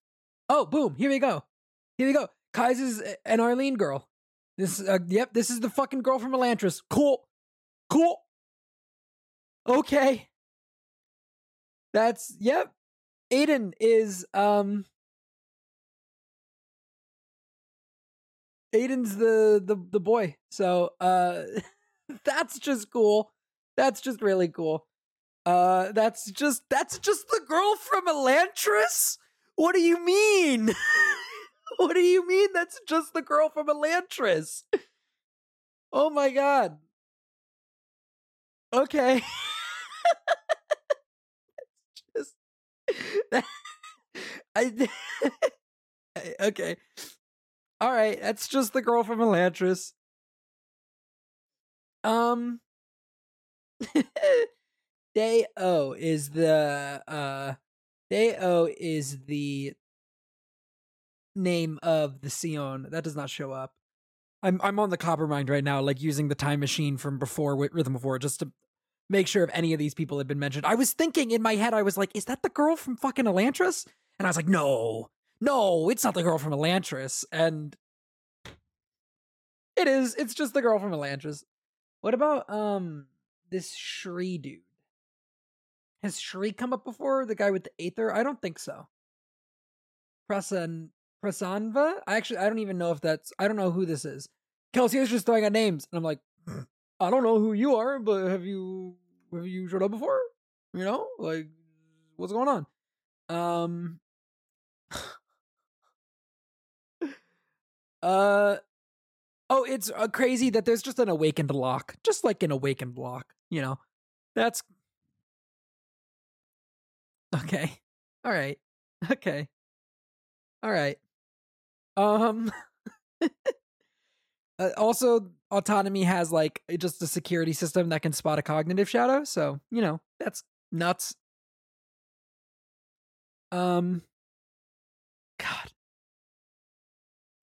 Oh, boom, here we go. Here we go. Kaise is an Arelene girl. This, uh, yep, this is the fucking girl from Elantris. Cool. Cool. Okay. That's, yep. Adien is, um, Adien's the, the, the boy. So, uh, that's just cool. That's just really cool. Uh, that's just, that's just the girl from Elantris? What do you mean? what do you mean that's just the girl from Elantris? Oh my god. Okay. just I okay. All right, that's just the girl from Elantris. Um Day O is the uh Day O is the name of the Seon. That does not show up. I'm I'm on the Coppermind right now, like using the time machine from before Rhythm of War just to make sure if any of these people had been mentioned. I was thinking in my head, I was like, is that the girl from fucking Elantris? And I was like, no, no, it's not the girl from Elantris. And it is. It's just the girl from Elantris. What about um this Shri dude? Has Shri come up before? The guy with the Aether? I don't think so. Prasan Prasanva. I actually I don't even know if that's I don't know who this is. Kelsier is just throwing out names, and I'm like, I don't know who you are, but have you have you showed up before? You know, like what's going on? Um. uh. Oh, it's uh, crazy that there's just an awakened Locke, just like an awakened Locke. You know, that's okay. All right. Okay. All right. Um. uh, also, autonomy has like just a security system that can spot a cognitive shadow. So you know that's nuts. Um. God.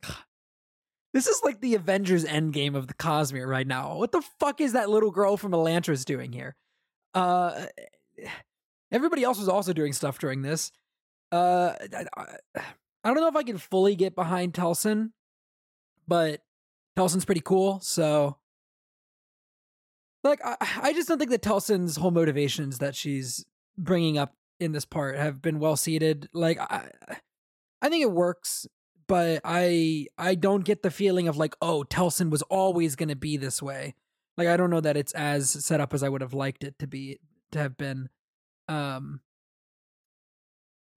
God. This is like the Avengers Endgame of the Cosmere right now. What the fuck is that little girl from Elantris doing here? Uh. Everybody else was also doing stuff during this. Uh, I, I don't know if I can fully get behind Telsin, but Telsin's pretty cool. So, like, I, I just don't think that Telsin's whole motivations that she's bringing up in this part have been well seated. Like, I, I think it works, but I, I don't get the feeling of like, oh, Telsin was always going to be this way. Like, I don't know that it's as set up as I would have liked it to be to have been. Um,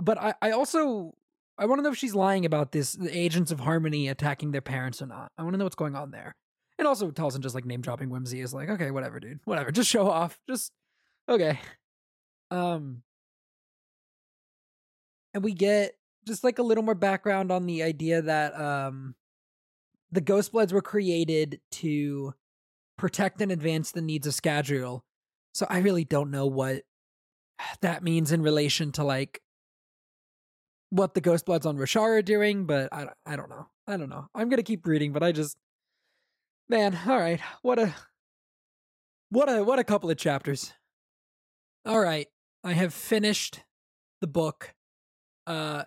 but I, I also I want to know if she's lying about this the agents of harmony attacking their parents or not. I want to know what's going on there. And also Telsin just like name dropping whimsy is like, okay, whatever, dude. Whatever. Just show off. Just okay. Um and we get just like a little more background on the idea that um the Ghostbloods were created to protect and advance the needs of Scadrial. So I really don't know what that means in relation to like what the Ghostbloods on Roshar are doing, but I I don't know. I don't know. I'm gonna keep reading, but I just man, all right. What a what a what a couple of chapters. All right, I have finished the book. Uh,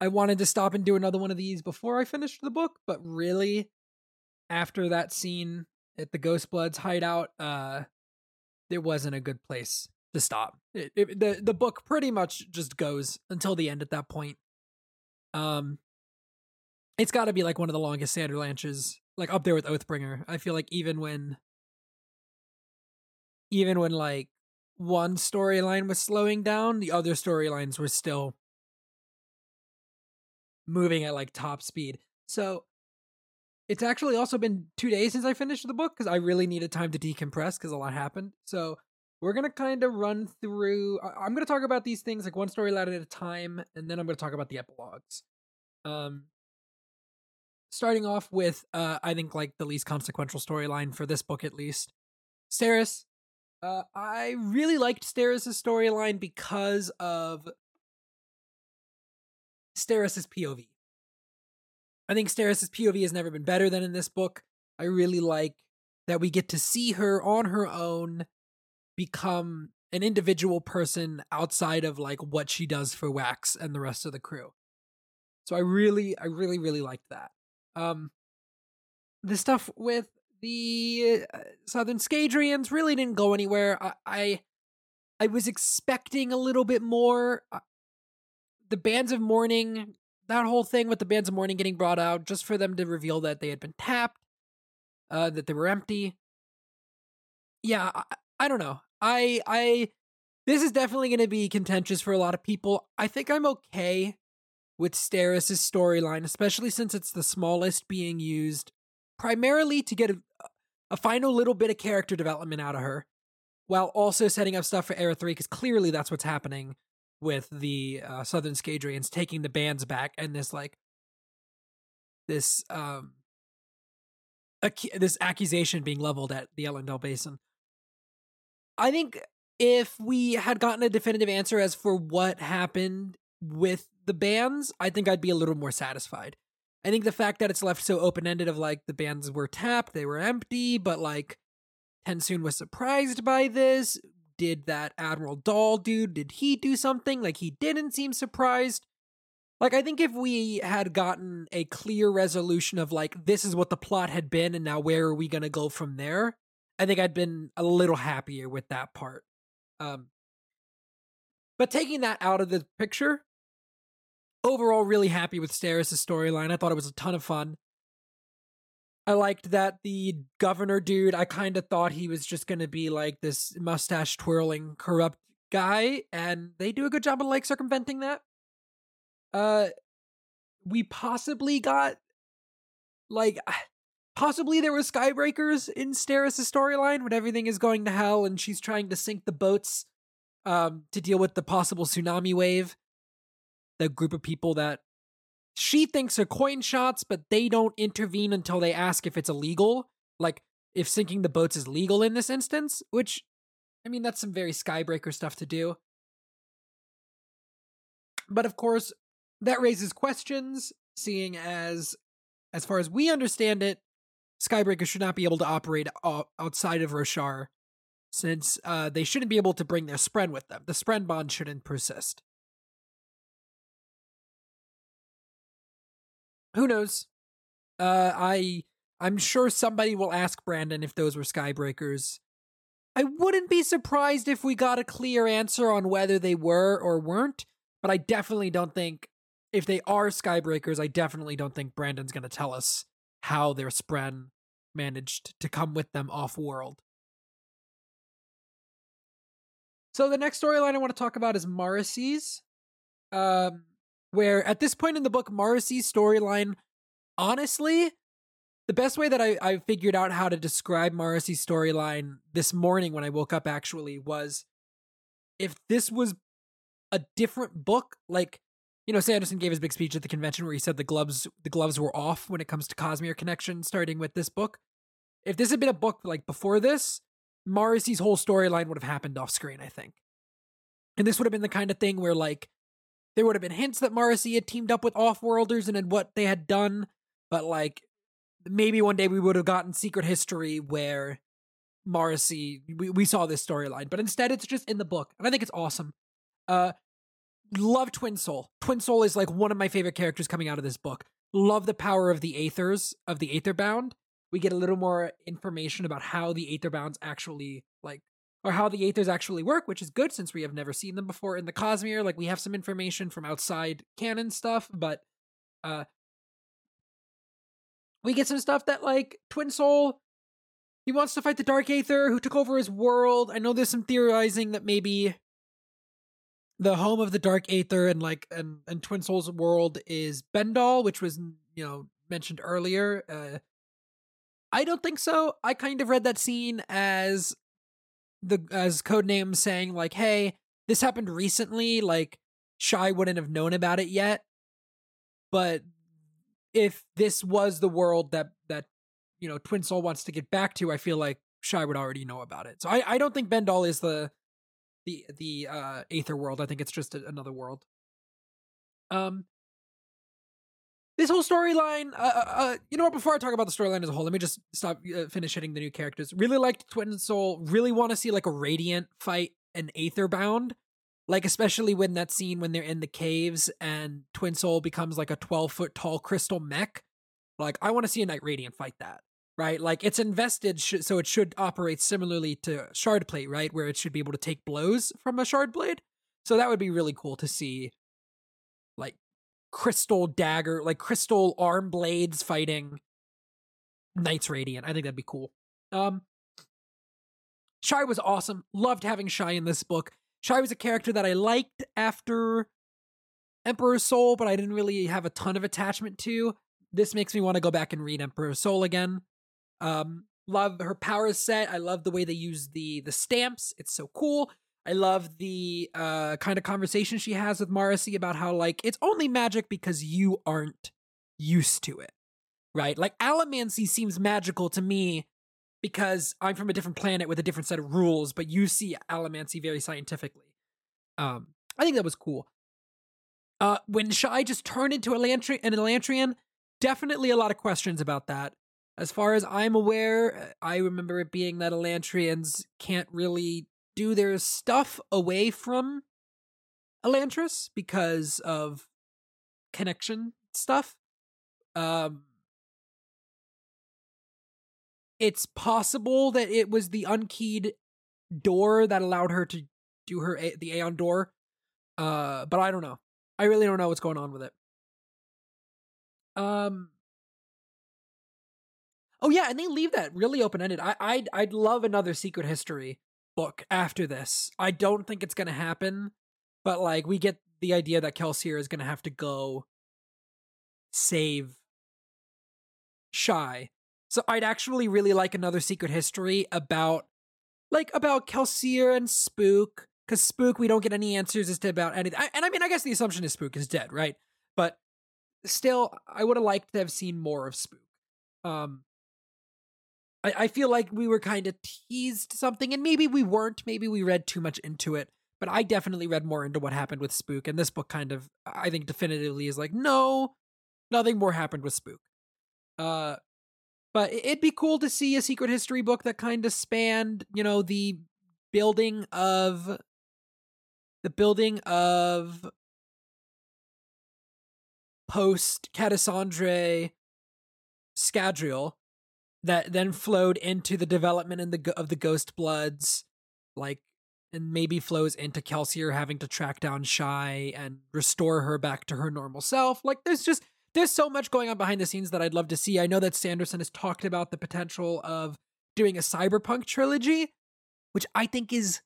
I wanted to stop and do another one of these before I finished the book, but really, after that scene at the Ghostbloods hideout, uh, there wasn't a good place to stop. It, it, the the book pretty much just goes until the end at that point. Um, it's got to be like one of the longest Sanderlanches, like up there with Oathbringer. I feel like even when, even when like one storyline was slowing down, the other storylines were still moving at like top speed. So it's actually also been two days since I finished the book because I really needed time to decompress because a lot happened. So we're gonna kind of run through i'm gonna talk about these things like one storyline at a time and then i'm gonna talk about the epilogues um starting off with uh i think like the least consequential storyline for this book at least Steris. Uh, I really liked Steris' storyline because of Steris' POV. I think Steris' POV has never been better than in this book. I really like that we get to see her on her own become an individual person outside of like what she does for Wax and the rest of the crew. So I really, I really, really liked that. Um, the stuff with the uh, Southern Scadrians really didn't go anywhere. I, I, I was expecting a little bit more. Uh, the bands of mourning, that whole thing with the bands of mourning getting brought out, just for them to reveal that they had been tapped, uh, that they were empty. Yeah, I, I don't know. I I this is definitely going to be contentious for a lot of people. I think I'm okay with Steris' storyline, especially since it's the smallest being used primarily to get a, a, final little bit of character development out of her, while also setting up stuff for Era 3, because clearly that's what's happening with the uh, Southern Scadrians taking the bands back and this, like, this, um, ac- this accusation being leveled at the Elendel Basin. I think if we had gotten a definitive answer as for what happened with the bands, I think I'd be a little more satisfied. I think the fact that it's left so open ended of like the bands were tapped, they were empty, but like TenSoon was surprised by this. Did that Admiral Dahl dude, did he do something? Like he didn't seem surprised. Like I think if we had gotten a clear resolution of like this is what the plot had been and now where are we going to go from there, I think I'd been a little happier with that part. Um, but taking that out of the picture, overall, really happy with Steris' storyline. I thought it was a ton of fun. I liked that the governor dude, I kind of thought he was just going to be like this mustache twirling, corrupt guy, and they do a good job of like circumventing that. Uh, we possibly got like possibly there were skybreakers in Steris' storyline when everything is going to hell and she's trying to sink the boats um to deal with the possible tsunami wave. The group of people that she thinks are coin shots, but they don't intervene until they ask if it's illegal. Like if sinking the boats is legal in this instance, which I mean that's some very skybreaker stuff to do. But of course, that raises questions, seeing as as far as we understand it, Skybreaker should not be able to operate outside of Roshar, since uh, they shouldn't be able to bring their Spren with them. The Spren bond shouldn't persist. Who knows? Uh, I I'm sure somebody will ask Brandon if those were Skybreakers. I wouldn't be surprised if we got a clear answer on whether they were or weren't, but I definitely don't think if they are Skybreakers, I definitely don't think Brandon's going to tell us how their Spren managed to come with them off world. So the next storyline I want to talk about is Marasi's, um, where at this point in the book, Marasi's storyline, honestly, the best way that I, I figured out how to describe Marasi's storyline this morning when I woke up actually was if this was a different book, like you know, Sanderson gave his big speech at the convention where he said the gloves the gloves were off when it comes to Cosmere Connection, starting with this book. If this had been a book like before this, Marasi's whole storyline would have happened off screen, I think. And this would have been the kind of thing where like there would have been hints that Marasi had teamed up with Offworlders and what they had done, but like maybe one day we would have gotten Secret History where Marasi we, we saw this storyline, but instead it's just in the book, and I think it's awesome. Uh, love Twin Soul. Twin Soul is like one of my favorite characters coming out of this book. Love the power of the Aethers, of the Aetherbound. We get a little more information about how the Aetherbounds actually like or how the Aethers actually work, which is good since we have never seen them before in the Cosmere. Like we have some information from outside canon stuff, but uh we get some stuff that like Twin Soul he wants to fight the Dark Aether who took over his world. I know there's some theorizing that maybe the home of the Dark Aether and like and and Twin Souls world is Bendal, which was you know mentioned earlier. Uh, I don't think so. I kind of read that scene as the as code codename saying like, "Hey, this happened recently. Like, Shai wouldn't have known about it yet, but if this was the world that that you know Twin Soul wants to get back to, I feel like Shai would already know about it. So I I don't think Bendal is the the the uh Aether world. I think it's just a, another world. Um, this whole storyline. Uh, uh, uh, you know what? Before I talk about the storyline as a whole, let me just stop. Uh, finish hitting the new characters. Really liked Twin Soul. Really want to see like a Radiant fight an Aetherbound. Like especially when that scene when they're in the caves and Twin Soul becomes like a twelve foot tall crystal mech. Like I want to see a Knight Radiant fight that right? Like it's invested, sh- so it should operate similarly to shard plate, right? Where it should be able to take blows from a shard blade. So that would be really cool to see, like crystal dagger, like crystal arm blades fighting Knights Radiant. I think that'd be cool. Um, Shai was awesome. Loved having Shai in this book. Shai was a character that I liked after Emperor's Soul, but I didn't really have a ton of attachment to. This makes me want to go back and read Emperor's Soul again. Um, love her power set. I love the way they use the the stamps. It's so cool. I love the uh, kind of conversation she has with Marasi about how like it's only magic because you aren't used to it, right? Like allomancy seems magical to me because I'm from a different planet with a different set of rules, but you see allomancy very scientifically. Um, I think that was cool. Uh, when Shai just turned into Elantri- an Elantrian, definitely a lot of questions about that. As far as I'm aware, I remember it being that Elantrians can't really do their stuff away from Elantris because of connection stuff. Um, it's possible that it was the unkeyed Dor that allowed her to do her the Aon Dor. Uh, but I don't know. I really don't know what's going on with it. Um, Oh yeah, and they leave that really open ended. I I'd I'd love another secret history book after this. I don't think it's going to happen, but like we get the idea that Kelsier is going to have to go save Shai. So I'd actually really like another secret history about like about Kelsier and Spook cuz Spook we don't get any answers as to about anything. I, and I mean I guess the assumption is Spook is dead, right? But still I would have liked to have seen more of Spook. Um I, I feel like we were kind of teased something, and maybe we weren't. Maybe we read too much into it. But I definitely read more into what happened with Spook, and this book kind of, I think, definitively is like, no, nothing more happened with Spook. Uh, but it'd be cool to see a secret history book that kind of spanned, you know, the building of the building of post Catacendre Scadrial that then flowed into the development in the of the Ghost Bloods, like, and maybe flows into Kelsier having to track down Shai and restore her back to her normal self. Like, there's just there's so much going on behind the scenes that I'd love to see. I know that Sanderson has talked about the potential of doing a cyberpunk trilogy, which I think is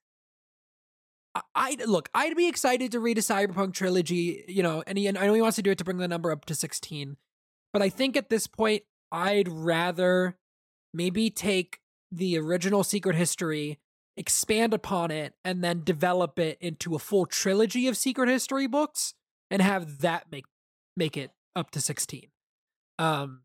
I, look, I'd be excited to read a cyberpunk trilogy, you know, and he, and I know he wants to do it to bring the number up to 16. But I think at this point I'd rather maybe take the original secret history expand upon it and then develop it into a full trilogy of secret history books and have that make make it up to 16 um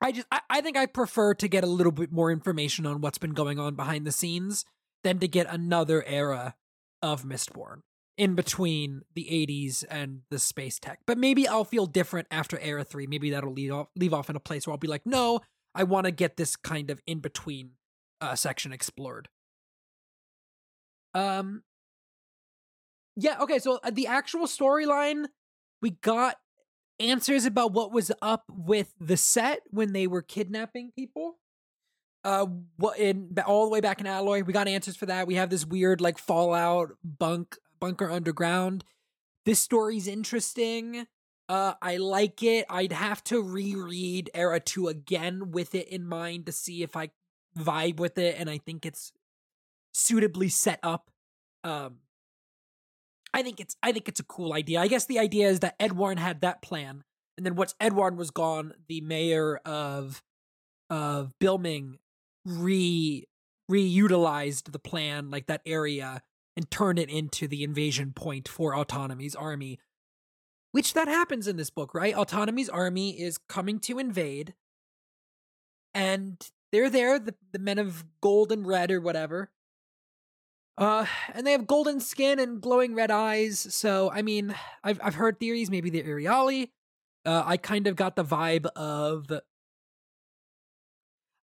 i just I, I think i prefer to get a little bit more information on what's been going on behind the scenes than to get another era of mistborn in between the 80s and the space tech. But maybe i'll feel different after era 3 maybe that'll leave off leave off in a place where i'll be like no I want to get this kind of in between uh, section explored. Um, yeah, okay, so uh, the actual storyline, we got answers about what was up with the set when they were kidnapping people. Uh, what in all the way back in Alloy, we got answers for that. We have this weird like Fallout bunk bunker underground. This story's interesting. Uh, I like it. I'd have to reread Era 2 again with it in mind to see if I vibe with it and I think it's suitably set up. Um I think it's I think it's a cool idea. I guess the idea is that Edwarn had that plan, and then once Edwarn was gone, the mayor of of Bilming re reutilized the plan, like that area, and turned it into the invasion point for Autonomy's army which that happens in this book, right? Autonomy's army is coming to invade, and they're there, the, the men of gold and red or whatever. Uh, and they have golden skin and glowing red eyes. So, I mean, I've I've heard theories, maybe they're Iriali. Uh, I kind of got the vibe of.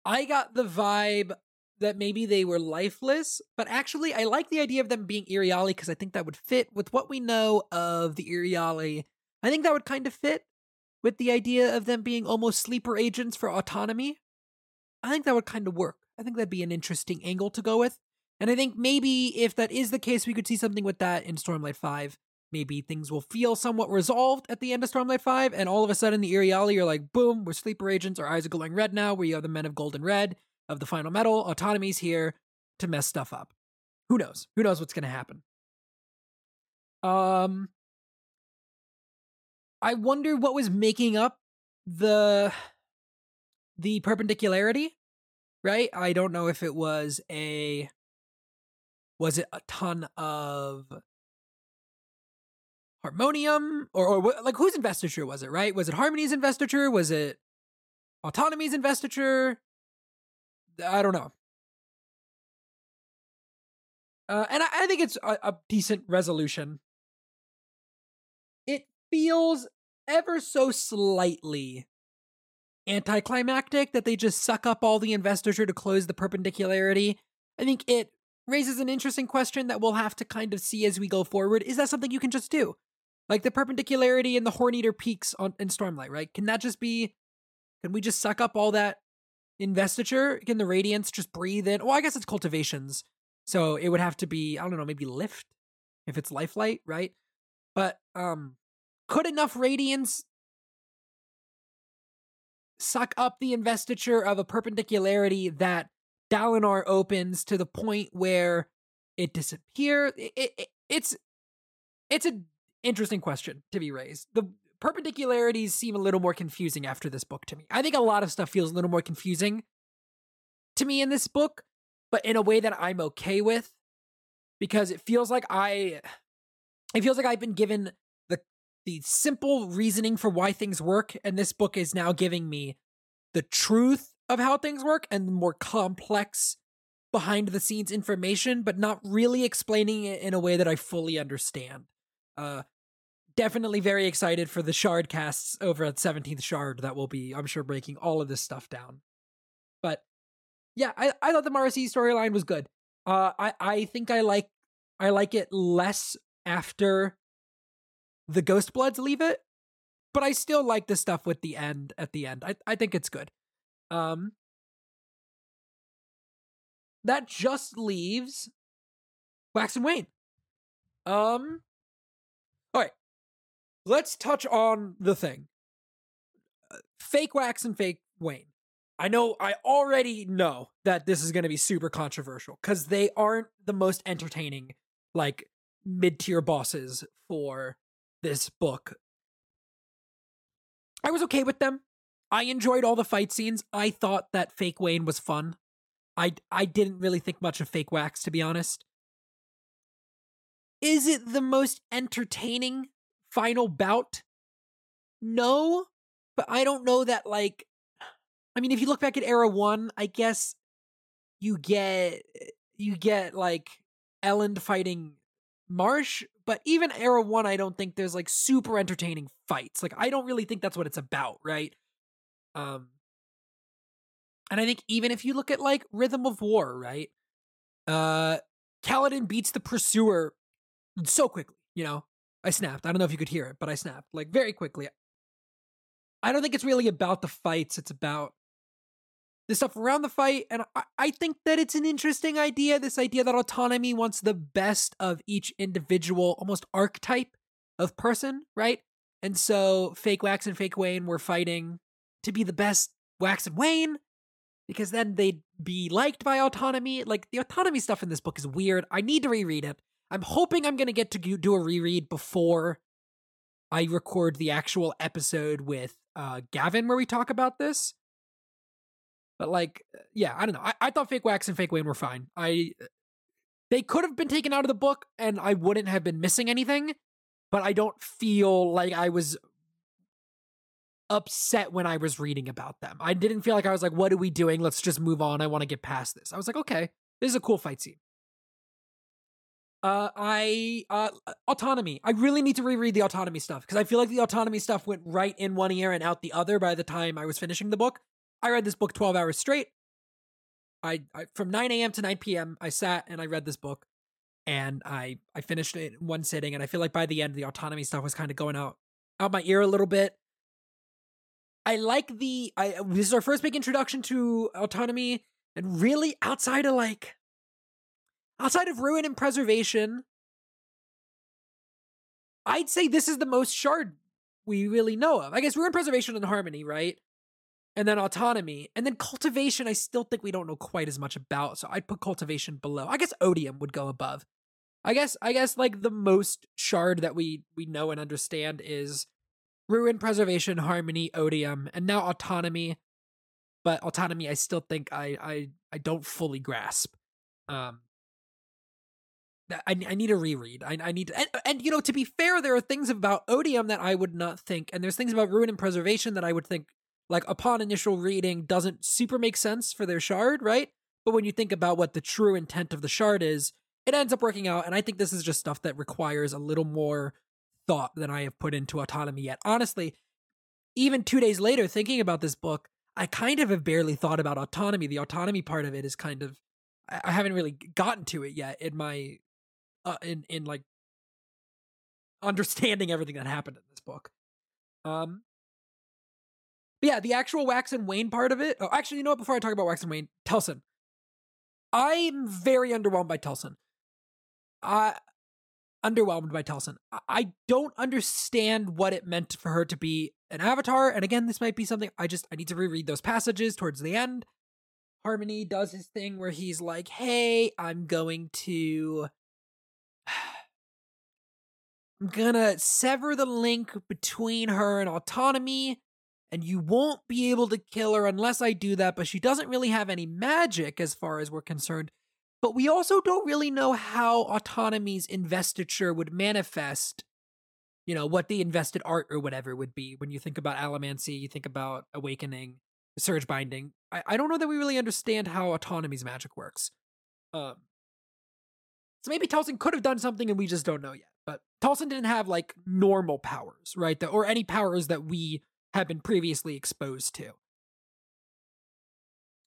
I got the vibe that maybe they were lifeless, but actually, I like the idea of them being Iriali because I think that would fit with what we know of the Iriali I think that would kind of fit with the idea of them being almost sleeper agents for autonomy. I think that would kind of work. I think that'd be an interesting angle to go with. And I think maybe if that is the case, we could see something with that in Stormlight 5. Maybe things will feel somewhat resolved at the end of Stormlight 5, and all of a sudden the Iriali are like, boom, we're sleeper agents, our eyes are glowing red now, we are the men of gold and red of the final metal, autonomy's here to mess stuff up. Who knows? Who knows what's gonna happen? Um I wonder what was making up the the perpendicularity, right? I don't know if it was a was it a ton of harmonium or or like whose investiture was it, right? Was it Harmony's investiture? Was it Autonomy's investiture? I don't know. Uh, and I, I, think it's a, a decent resolution. It feels ever so slightly anticlimactic that they just suck up all the investiture to close the perpendicularity. I think it raises an interesting question that we'll have to kind of see as we go forward. Is that something you can just do? Like the perpendicularity and the Horneater peaks on in Stormlight, right? Can that just be can we just suck up all that investiture? Can the radiance just breathe in? Well, I guess it's cultivations. So it would have to be, I don't know, maybe lift if it's lifelight, right? But um could enough radiance suck up the investiture of a perpendicularity that Dalinar opens to the point where it disappears. It, it, it's it's an interesting question to be raised. The perpendicularities seem a little more confusing after this book to me. I think a lot of stuff feels a little more confusing to me in this book, but in a way that I'm okay with because it feels like I it feels like I've been given the simple reasoning for why things work and this book is now giving me the truth of how things work and more complex behind the scenes information but not really explaining it in a way that I fully understand. Uh definitely very excited for the shard casts over at 17th shard that will be i'm sure breaking all of this stuff down but yeah i, I thought the marasi storyline was good uh i i think i like i like it less after the ghost bloods leave it but i still like the stuff with the end at the end. I, I think it's good. Um that just leaves wax and wayne um all right let's touch on the thing. Uh, fake wax and fake wayne i know i already know that this is going to be super controversial because they aren't the most entertaining like mid-tier bosses for this book. I was okay with them. I enjoyed all the fight scenes. I thought that fake wayne was fun. I i didn't really think much of fake wax to be honest. Is it the most entertaining final bout? No, but I don't know that like I mean if you look back at era 1, I guess you get you get like Elend fighting Marsh, but even era 1 I don't think there's like super entertaining fights. Like I don't really think that's what it's about, right? Um and I think even if you look at like Rhythm of War, right? Uh Kaladin beats the pursuer so quickly, you know. I snapped. I don't know if you could hear it, but I snapped like very quickly. I don't think it's really about the fights. It's about the stuff around the fight. And I, I think that it's an interesting idea. This idea that autonomy wants the best of each individual, almost archetype of person, right? And so fake Wax and fake Wayne were fighting to be the best Wax and Wayne because then they'd be liked by autonomy. Like the autonomy stuff in this book is weird. I need to reread it. I'm hoping I'm going to get to do a reread before I record the actual episode with uh, Gavin where we talk about this. But like, uh, yeah, I don't know. I, I thought Fake Wax and Fake Wayne were fine. I they could have been taken out of the book and I wouldn't have been missing anything, but I don't feel like I was upset when I was reading about them. I didn't feel like I was like, what are we doing? Let's just move on. I want to get past this. I was like, okay, this is a cool fight scene. Uh, I uh, autonomy. I really need to reread the autonomy stuff because I feel like the autonomy stuff went right in one ear and out the other. By the time I was finishing the book, I read this book twelve hours straight. I, I from nine a.m. to nine p.m. I sat and I read this book, and I I finished it in one sitting. And I feel like by the end, the autonomy stuff was kind of going out out my ear a little bit. I like the I this is our first big introduction to autonomy, and really outside of like outside of ruin and preservation, I'd say this is the most shard we really know of. I guess ruin, preservation, and harmony, right? And then autonomy, and then cultivation. I still think we don't know quite as much about, so I'd put cultivation below. I guess odium would go above. I guess I guess like the most shard that we we know and understand is ruin, preservation, harmony, odium, and now autonomy. But autonomy, I still think I I I don't fully grasp. Um, I, I need a reread. I, I need to, and, and, you know, to be fair, there are things about Odium that I would not think, and there's things about Ruin and Preservation that I would think, like upon initial reading, doesn't super make sense for their shard, right? But when you think about what the true intent of the shard is, it ends up working out. And I think this is just stuff that requires a little more thought than I have put into autonomy yet. Honestly, even two days later, thinking about this book, I kind of have barely thought about autonomy. The autonomy part of it is kind of I haven't really gotten to it yet in my uh, in in like understanding everything that happened in this book. Um, but yeah, the actual Wax and Wayne part of it. Oh, actually, you know what? Before I talk about Wax and Wayne, Telsin. I'm very underwhelmed by Telsin. I underwhelmed by Telsin. I don't understand what it meant for her to be an avatar. And again, this might be something I just I need to reread those passages towards the end. Harmony does his thing where he's like, "Hey, I'm going to I'm gonna sever the link between her and autonomy, and you won't be able to kill her unless I do that. But she doesn't really have any magic as far as we're concerned. But we also don't really know how autonomy's investiture would manifest. You know, what the invested art or whatever would be. When you think about Allomancy, you think about awakening, surge binding. I, I don't know that we really understand how autonomy's magic works. Um, so maybe Telsin could have done something and we just don't know yet. But Telsin didn't have like normal powers, right? or any powers that we have been previously exposed to.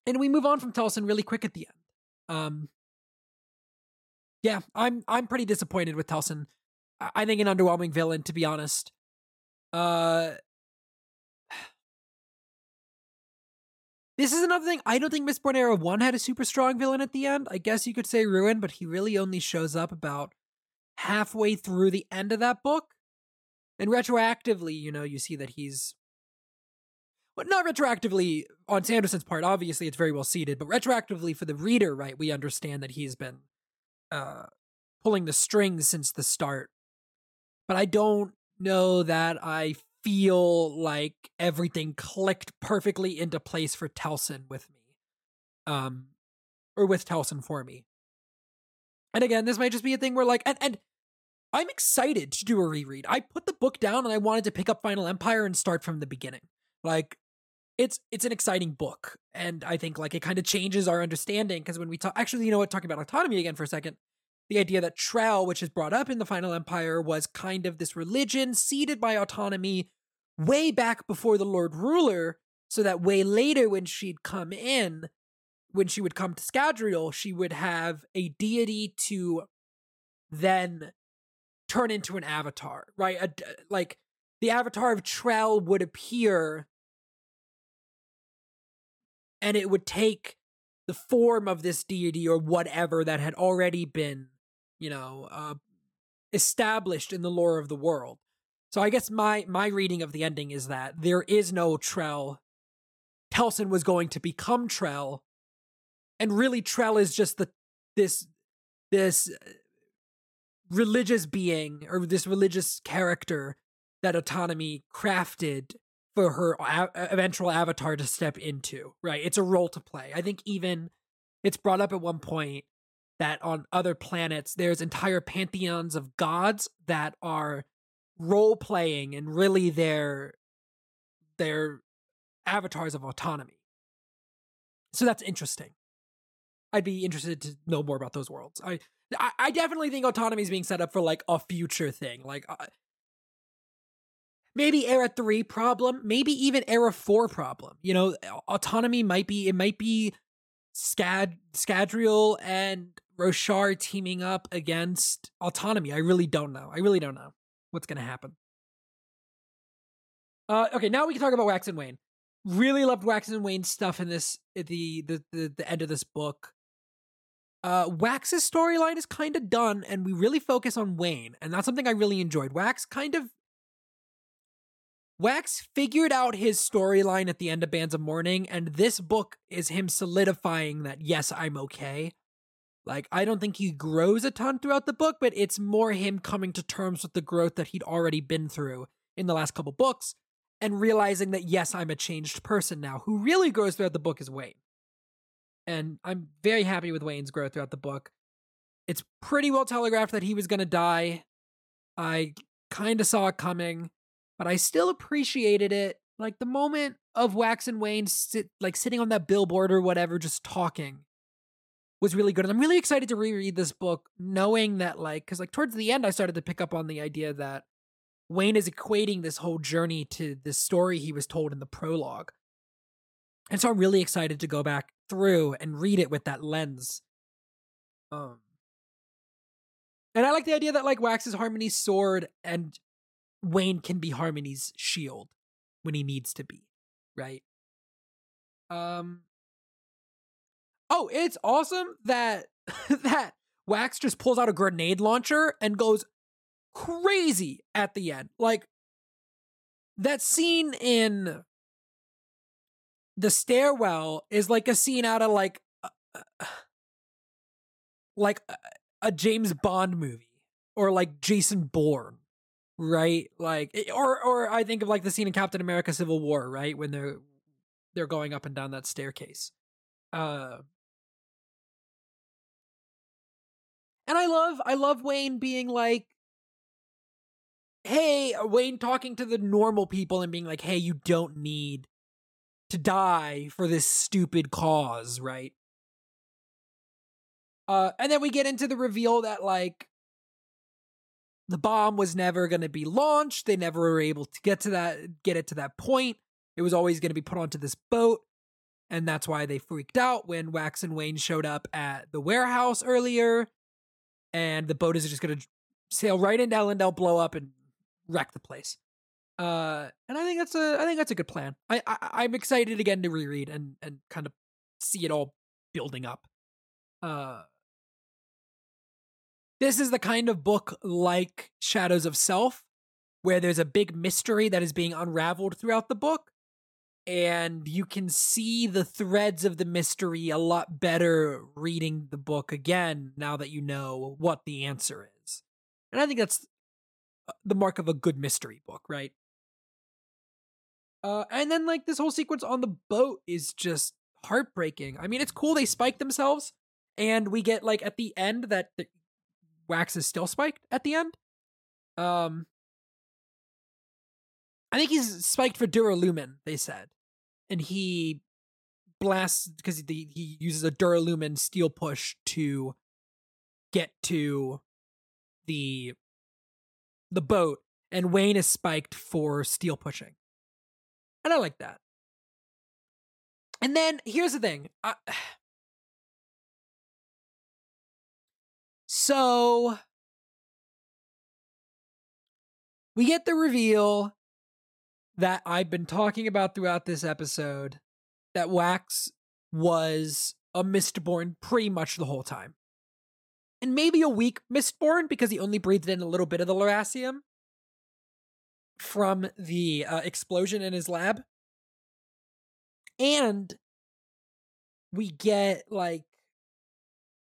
And we move on from Telsin really quick at the end. Um, yeah, I'm I'm pretty disappointed with Telsin. I think an underwhelming villain, to be honest. Uh, this is another thing. I don't think Mistborn Era 1 had a super strong villain at the end. I guess you could say Ruin, but he really only shows up about halfway through the end of that book. And retroactively, you know, you see that he's but not retroactively on Sanderson's part. Obviously, it's very well seated, but retroactively for the reader, right? We understand that he's been uh, pulling the strings since the start. But I don't know that I feel like everything clicked perfectly into place for Telsin with me, um, or with Telsin for me. And again, this might just be a thing where like, and and I'm excited to do a reread. I put the book down and I wanted to pick up Final Empire and start from the beginning. Like it's it's an exciting book and I think like it kind of changes our understanding because when we talk actually you know what talking about autonomy again for a second the idea that Trell which is brought up in the Final Empire was kind of this religion seeded by autonomy way back before the Lord Ruler so that way later when she'd come in when she would come to Scadrial she would have a deity to then turn into an avatar, right? A, like the avatar of Trell would appear and it would take the form of this deity or whatever that had already been, you know, uh, established in the lore of the world. So I guess my my reading of the ending is that there is no Trell. Telsin was going to become Trell, and really Trell is just the this this religious being or this religious character that autonomy crafted for her eventual avatar to step into right? It's a role to play. I think even it's brought up at one point that on other planets there's entire pantheons of gods that are role playing and really they're they're avatars of autonomy. So that's interesting. I'd be interested to know more about those worlds. I I, I definitely think autonomy is being set up for like a future thing. Like uh, maybe era 3 problem, maybe even era 4 problem. You know, autonomy might be it might be Scad Scadrial and Roshar teaming up against autonomy. I really don't know. I really don't know what's to happen. Uh, okay, now we can talk about Wax and Wayne. Really loved Wax and Wayne stuff in this the the the, the end of this book uh, Wax's storyline is kind of done, and we really focus on Wayne, and that's something I really enjoyed. Wax kind of Wax figured out his storyline at the end of Bands of Mourning, and this book is him solidifying that yes, I'm okay. Like, I don't think he grows a ton throughout the book, but it's more him coming to terms with the growth that he'd already been through in the last couple books and realizing that yes, I'm a changed person now. Who really grows throughout the book is Wayne and I'm very happy with Wayne's growth throughout the book. It's pretty well telegraphed that he was going to die. I kind of saw it coming, but I still appreciated it. Like the moment of Wax and Wayne sit, like sitting on that billboard or whatever, just talking was really good. And I'm really excited to reread this book, knowing that, like, because like towards the end, I started to pick up on the idea that Wayne is equating this whole journey to the story he was told in the prologue. And so I'm really excited to go back through and read it with that lens. Um and I like the idea that like Wax's harmony sword and Wayne can be Harmony's shield when he needs to be, right? Um Oh, it's awesome that that Wax just pulls out a grenade launcher and goes crazy at the end. Like that scene in the stairwell is like a scene out of like uh, uh, like a, a James Bond movie or like Jason Bourne, right? Like eh, or or I think of like the scene in Captain America Civil War, right? When they're they're going up and down that staircase. Uh And I love I love Wayne being like hey, Wayne talking to the normal people and being like, "Hey, you don't need to die for this stupid cause, right? Uh, and then we get into the reveal that like the bomb was never going to be launched. They never were able to get to that, get it to that point. It was always going to be put onto this boat, and that's why they freaked out when Wax and Wayne showed up at the warehouse earlier. And the boat is just going to sail right into Elendel, blow up, and wreck the place. Uh, and I think that's a I think that's a good plan. I, I am excited again to reread and and kind of see it all building up. Uh, this is the kind of book like Shadows of Self, where there's a big mystery that is being unraveled throughout the book, and you can see the threads of the mystery a lot better reading the book again now that you know what the answer is. And I think that's uh, the mark of a good mystery book, right? Uh, and then like this whole sequence on the boat is just heartbreaking. I mean, it's cool they spike themselves, and we get like at the end that wax is still spiked at the end. Um, I think he's spiked for Duralumin. They said, and he blasts because he, he uses a Duralumin steel push to get to the the boat, and Wayne is spiked for steel pushing. And I like that. And then here's the thing. I, so we get the reveal that I've been talking about throughout this episode that Wax was a Mistborn pretty much the whole time. And maybe a weak Mistborn because he only breathed in a little bit of the Lerasium from the uh, explosion in his lab. And we get like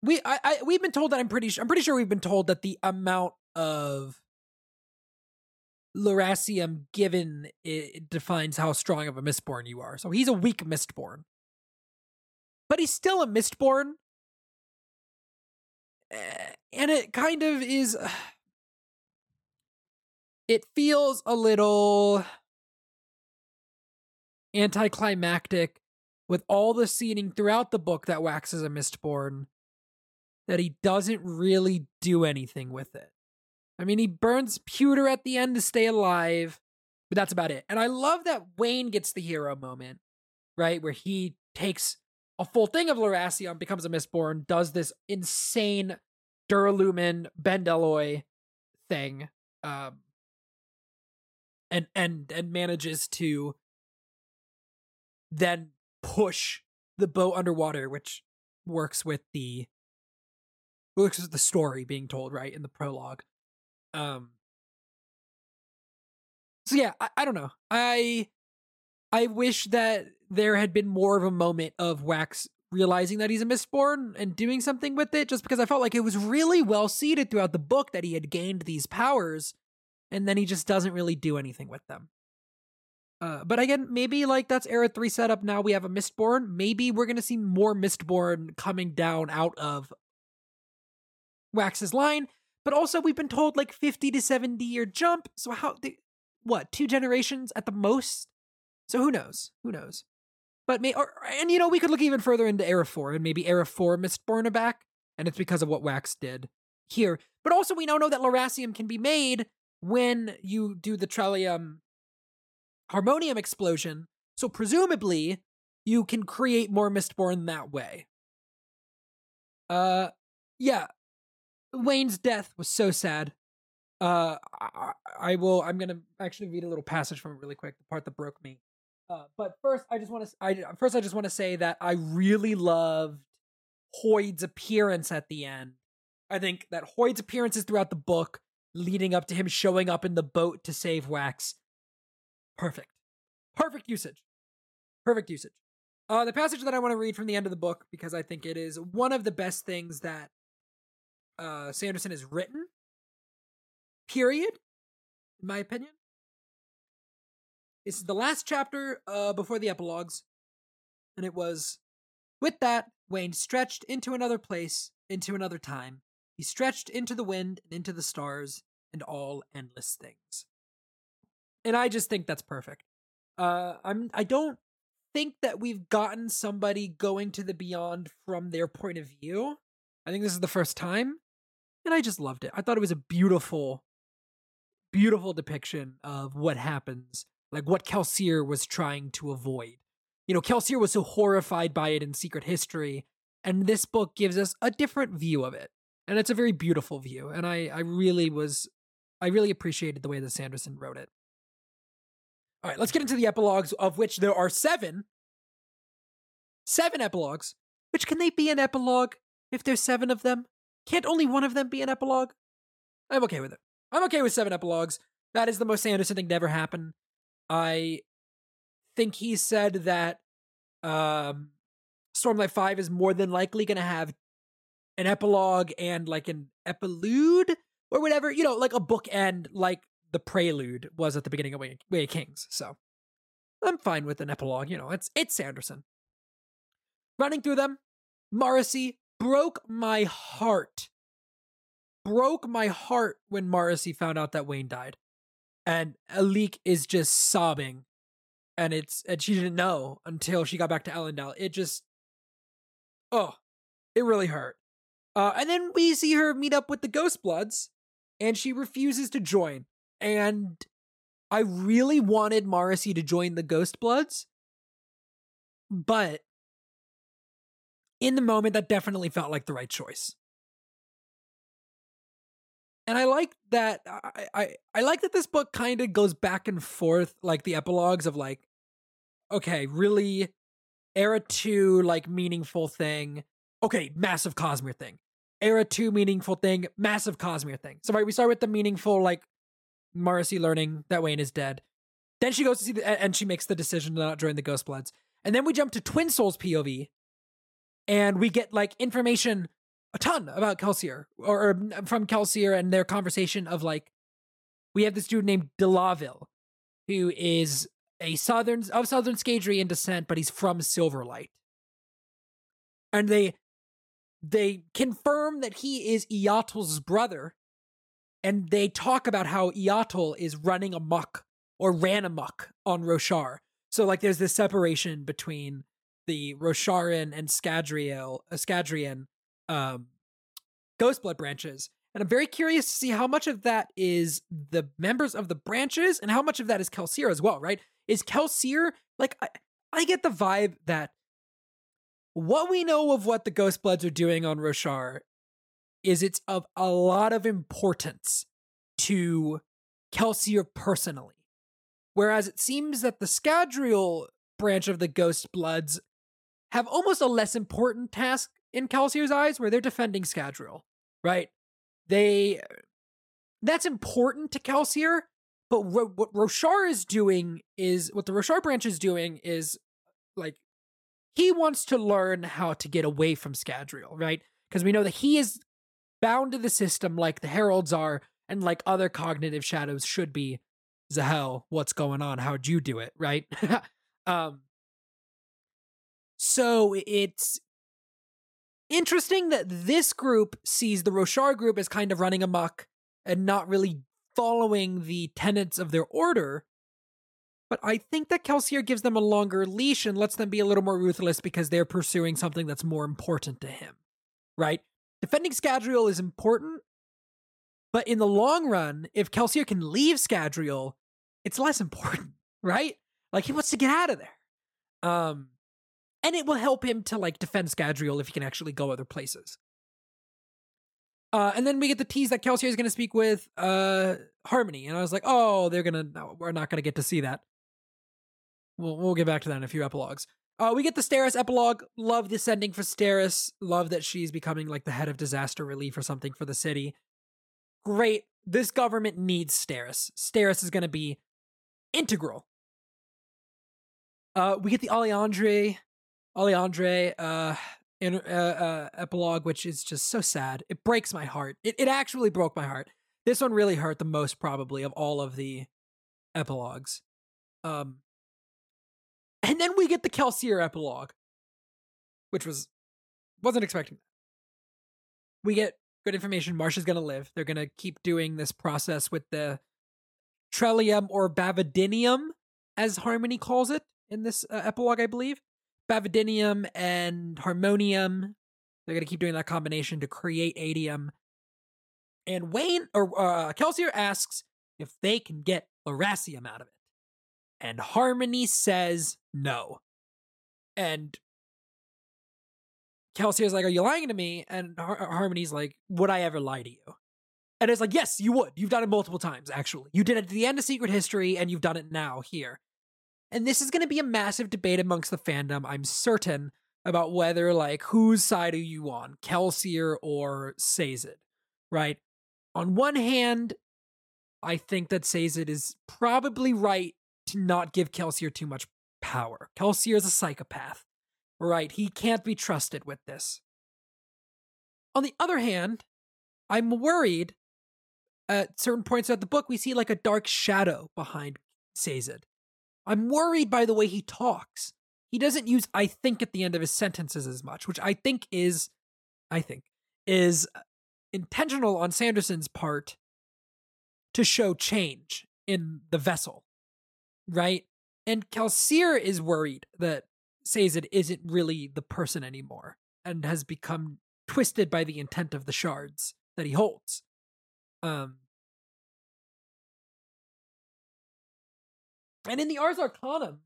we I, I we've been told that I'm pretty sure I'm pretty sure we've been told that the amount of Lerasium given it defines how strong of a Mistborn you are. So he's a weak Mistborn. But he's still a Mistborn. Eh, and it kind of is it feels a little anticlimactic with all the seeding throughout the book that waxes a Mistborn that he doesn't really do anything with it. I mean, he burns pewter at the end to stay alive, but that's about it. And I love that Wayne gets the hero moment, right? Where he takes a full thing of Lerasium, becomes a Mistborn, does this insane Duralumin Bendalloy thing. Um, and and and manages to then push the boat underwater, which works with the works with the story being told right in the prologue. Um. So yeah, I, I don't know. I I wish that there had been more of a moment of Wax realizing that he's a Mistborn and doing something with it, just because I felt like it was really well seeded throughout the book that he had gained these powers and then he just doesn't really do anything with them. Uh, but again, maybe like that's era three setup. Now we have a Mistborn. Maybe we're gonna see more Mistborn coming down out of Wax's line. But also, we've been told like fifty to seventy year jump. So how? The, what? Two generations at the most. So who knows? Who knows? But may or and you know we could look even further into era four and maybe era four Mistborn are back, and it's because of what Wax did here. But also we now know that Lerasium can be made when you do the Trellium Harmonium explosion. So presumably, you can create more Mistborn that way. Uh, yeah. Wayne's death was so sad. Uh, I, I will. I'm gonna actually read a little passage from it really quick. The part that broke me. Uh, but first, I just want to. I first, I just want to say that I really loved Hoid's appearance at the end. I think that Hoid's appearances throughout the book leading up to him showing up in the boat to save Wax. Perfect. Perfect usage. Perfect usage. Uh, the passage that I want to read from the end of the book because I think it is one of the best things that uh, Sanderson has written. Period, in my opinion. This is the last chapter uh, before the epilogues, and it was with that Wayne stretched into another place, into another time. He stretched into the wind and into the stars and all endless things. And I just think that's perfect. Uh, I'm I don't think that we've gotten somebody going to the beyond from their point of view. I think this is the first time, and I just loved it. I thought it was a beautiful, beautiful depiction of what happens, like what Kelsier was trying to avoid. You know, Kelsier was so horrified by it in Secret History, and this book gives us a different view of it, and it's a very beautiful view. And I, I really was, I really appreciated the way that Sanderson wrote it. All right, let's get into the epilogues, of which there are seven. Seven epilogues. Which can they be an epilogue if there's seven of them? Can't only one of them be an epilogue? I'm okay with it. I'm okay with seven epilogues. That is the most Sanderson thing to ever happen. I think he said that um, Stormlight 5 is more than likely going to have an epilogue and like an epilude or whatever, you know, like a bookend like the prelude was at the beginning of Way, Way of Kings. So I'm fine with an epilogue. You know, it's it's Sanderson. Running through them, Marasi broke my heart. Broke my heart when Marasi found out that Wayne died. And Allik is just sobbing. And it's and she didn't know until she got back to Elendel. It just oh, it really hurt. Uh, and then we see her meet up with the Ghost Bloods, and she refuses to join. And I really wanted Marasi to join the Ghost Bloods, but in the moment, that definitely felt like the right choice. And I like that. I I, I like that this book kind of goes back and forth, like the epilogues of like, okay, really, era two, like meaningful thing. Okay, massive Cosmere thing. Era two, meaningful thing, massive Cosmere thing. So right, we start with the meaningful, like Marasi learning that Wayne is dead. Then she goes to see the, and she makes the decision to not join the Ghost Bloods. And then we jump to Twin Souls POV, and we get like information a ton about Kelsier or, or from Kelsier and their conversation of like we have this dude named Delaville who is a southern of southern Scadrian descent, but he's from Silverlight. And they they confirm that he is Iyatil's brother and they talk about how Eatl is running amok or ran amok on Roshar. So like there's this separation between the Rosharan and Scadrial, uh, um, Ghostblood branches. And I'm very curious to see how much of that is the members of the branches and how much of that is Kelsier as well, right? Is Kelsier, like, I, I get the vibe that what we know of what the Ghostbloods are doing on Roshar is it's of a lot of importance to Kelsier personally. Whereas it seems that the Scadrial branch of the Ghost Bloods have almost a less important task in Kelsier's eyes, where they're defending Scadrial, right? They that's important to Kelsier, but ro- what Roshar is doing is what the Roshar branch is doing is like he wants to learn how to get away from Scadrial, right? Because we know that he is bound to the system like the heralds are and like other cognitive shadows should be zahel what's going on how'd you do it right um so it's interesting that this group sees the roshar group as kind of running amok and not really following the tenets of their order but I think that Kelsier gives them a longer leash and lets them be a little more ruthless because they're pursuing something that's more important to him, right? defending Scadrial is important, but in the long run, if Kelsier can leave Scadrial, it's less important, right? Like he wants to get out of there. Um, and it will help him to like defend Scadrial if he can actually go other places. Uh, and then we get the tease that Kelsier is going to speak with uh, Harmony, and I was like, "Oh, they're gonna. No, we're not gonna get to see that." We'll we'll get back to that in a few epilogues. Uh, we get the Steris epilogue. Love this ending for Steris. Love that she's becoming like the head of disaster relief or something for the city. Great. This government needs Steris. Steris is going to be integral. Uh, we get the Aleandre Alliandre uh, in, uh, uh, epilogue, which is just so sad. It breaks my heart. It it actually broke my heart. This one really hurt the most, probably, of all of the epilogues. Um, and then we get the Kelsier epilogue, which was wasn't expecting. We get good information. Marsh is gonna live. They're gonna keep doing this process with the Trellium or Bavadinium, as Harmony calls it in this uh, epilogue, I believe. Bavadinium and Harmonium. They're going to keep doing that combination to create atium. And Wayne or uh, Kelsier asks if they can get Lerasium out of it. And Harmony says no. And Kelsier's like, Are you lying to me? And Har- Harmony's like, Would I ever lie to you? And it's like, Yes, you would. You've done it multiple times, actually. You did it at the end of Secret History, and you've done it now here. And this is going to be a massive debate amongst the fandom, I'm certain, about whether, like, whose side are you on, Kelsier or Sazed, right? On one hand, I think that Sazed is probably right to not give Kelsier too much power. Kelsier is a psychopath, right? He can't be trusted with this. On the other hand, I'm worried at certain points throughout the book, we see like a dark shadow behind Sazed. I'm worried by the way he talks. He doesn't use I think at the end of his sentences as much, which I think is I think is intentional on Sanderson's part to show change in the vessel. Right? And Kelsier is worried that Sazed isn't really the person anymore and has become twisted by the intent of the shards that he holds. Um And in the Ars Arcanum,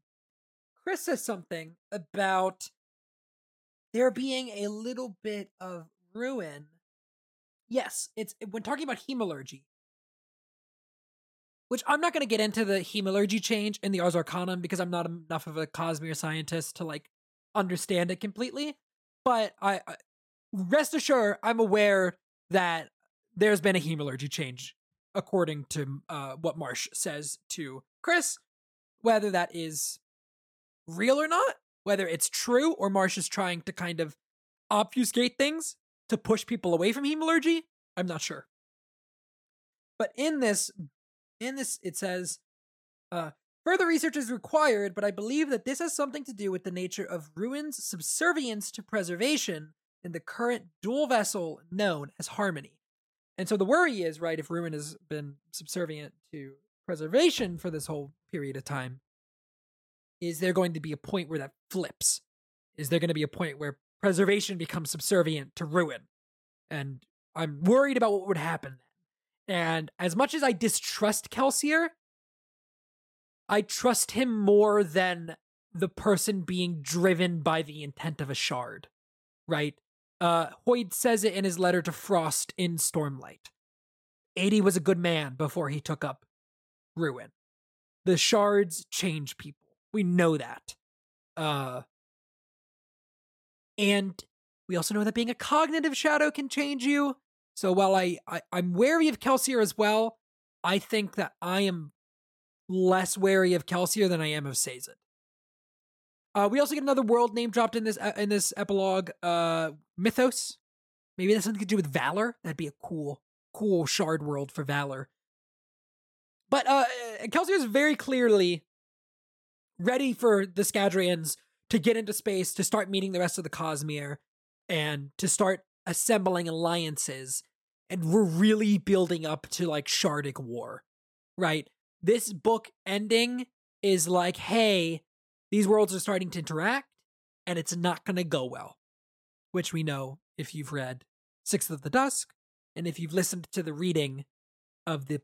Khriss says something about there being a little bit of ruin. Yes, it's when talking about hemalurgy, which I'm not going to get into the hemalurgy change in the Ars Arcanum because I'm not enough of a Cosmere scientist to like understand it completely. But I, I rest assured, I'm aware that there's been a hemalurgy change according to uh, what Marsh says to Khriss whether that is real or not, whether it's true or Marsh is trying to kind of obfuscate things to push people away from hemalurgy, I'm not sure. But in this, in this, it says, uh, further research is required, but I believe that this has something to do with the nature of Ruin's subservience to preservation in the current dual vessel known as Harmony. And so the worry is, right, if Ruin has been subservient to preservation for this whole period of time, is there going to be a point where that flips? Is there going to be a point where preservation becomes subservient to ruin? And I'm worried about what would happen then. And as much as I distrust Kelsier, I trust him more than the person being driven by the intent of a shard, right? Uh, Hoid says it in his letter to Frost in Stormlight. Adi was a good man before he took up ruin. The shards change people. We know that. Uh and we also know that being a cognitive shadow can change you. So while I, I I'm wary of Kelsier as well, I think that I am less wary of Kelsier than I am of Sazed. Uh, we also get another world name dropped in this in this epilogue. Uh, Mythos. Maybe that's something to do with Valor. That'd be a cool, cool shard world for Valor. But uh, Kelsier is very clearly ready for the Scadrians to get into space, to start meeting the rest of the Cosmere, and to start assembling alliances. And we're really building up to like Shardic War, right? This book ending is like, hey, these worlds are starting to interact, and it's not going to go well. Which we know if you've read Sixth of the Dusk, and if you've listened to the reading of the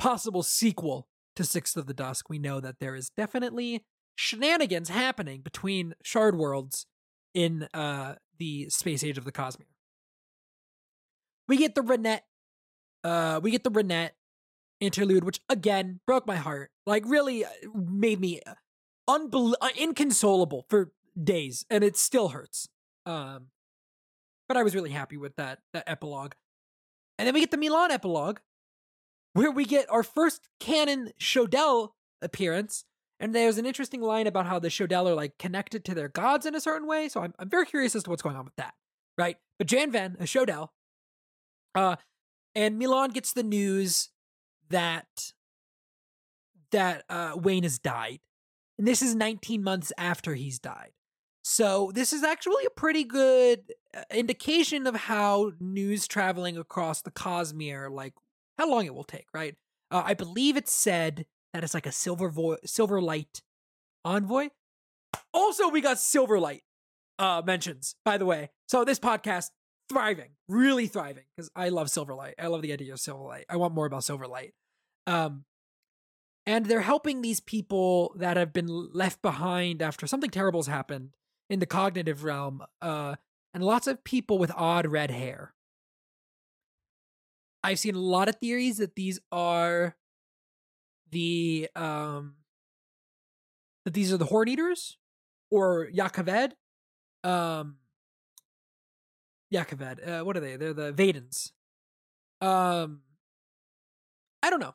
possible sequel to Sixth of the Dusk, we know that there is definitely shenanigans happening between shard worlds in uh, the space age of the Cosmere. We get the Ranette, uh, we get the Ranette interlude, which again broke my heart. Like really uh, made me unbel- uh, inconsolable for days, and it still hurts. Um, but I was really happy with that that epilogue. And then we get the MeLaan epilogue, where we get our first canon Sho Del appearance, And there's an interesting line about how the Sho Del are like connected to their gods in a certain way. So I'm, I'm very curious as to what's going on with that, right? But Jan Van, a Sho Del, uh, and MeLaan gets the news that that uh, Wayne has died, and this is 19 months after he's died. So this is actually a pretty good uh, indication of how news traveling across the Cosmere, like how long it will take, right? Uh, I believe it's said that it's like a silver vo- silver light envoy. Also, we got Silverlight uh, mentions, by the way. So this podcast thriving, really thriving, because I love Silverlight. I love the idea of Silverlight. I want more about Silverlight. Um, and they're helping these people that have been left behind after something terrible has happened in the cognitive realm, uh, and lots of people with odd red hair. I've seen a lot of theories that these are the um that these are the horn eaters or Jah Keved. Um Jah Keved. Uh, what are they? They're the Vedens. Um I don't know.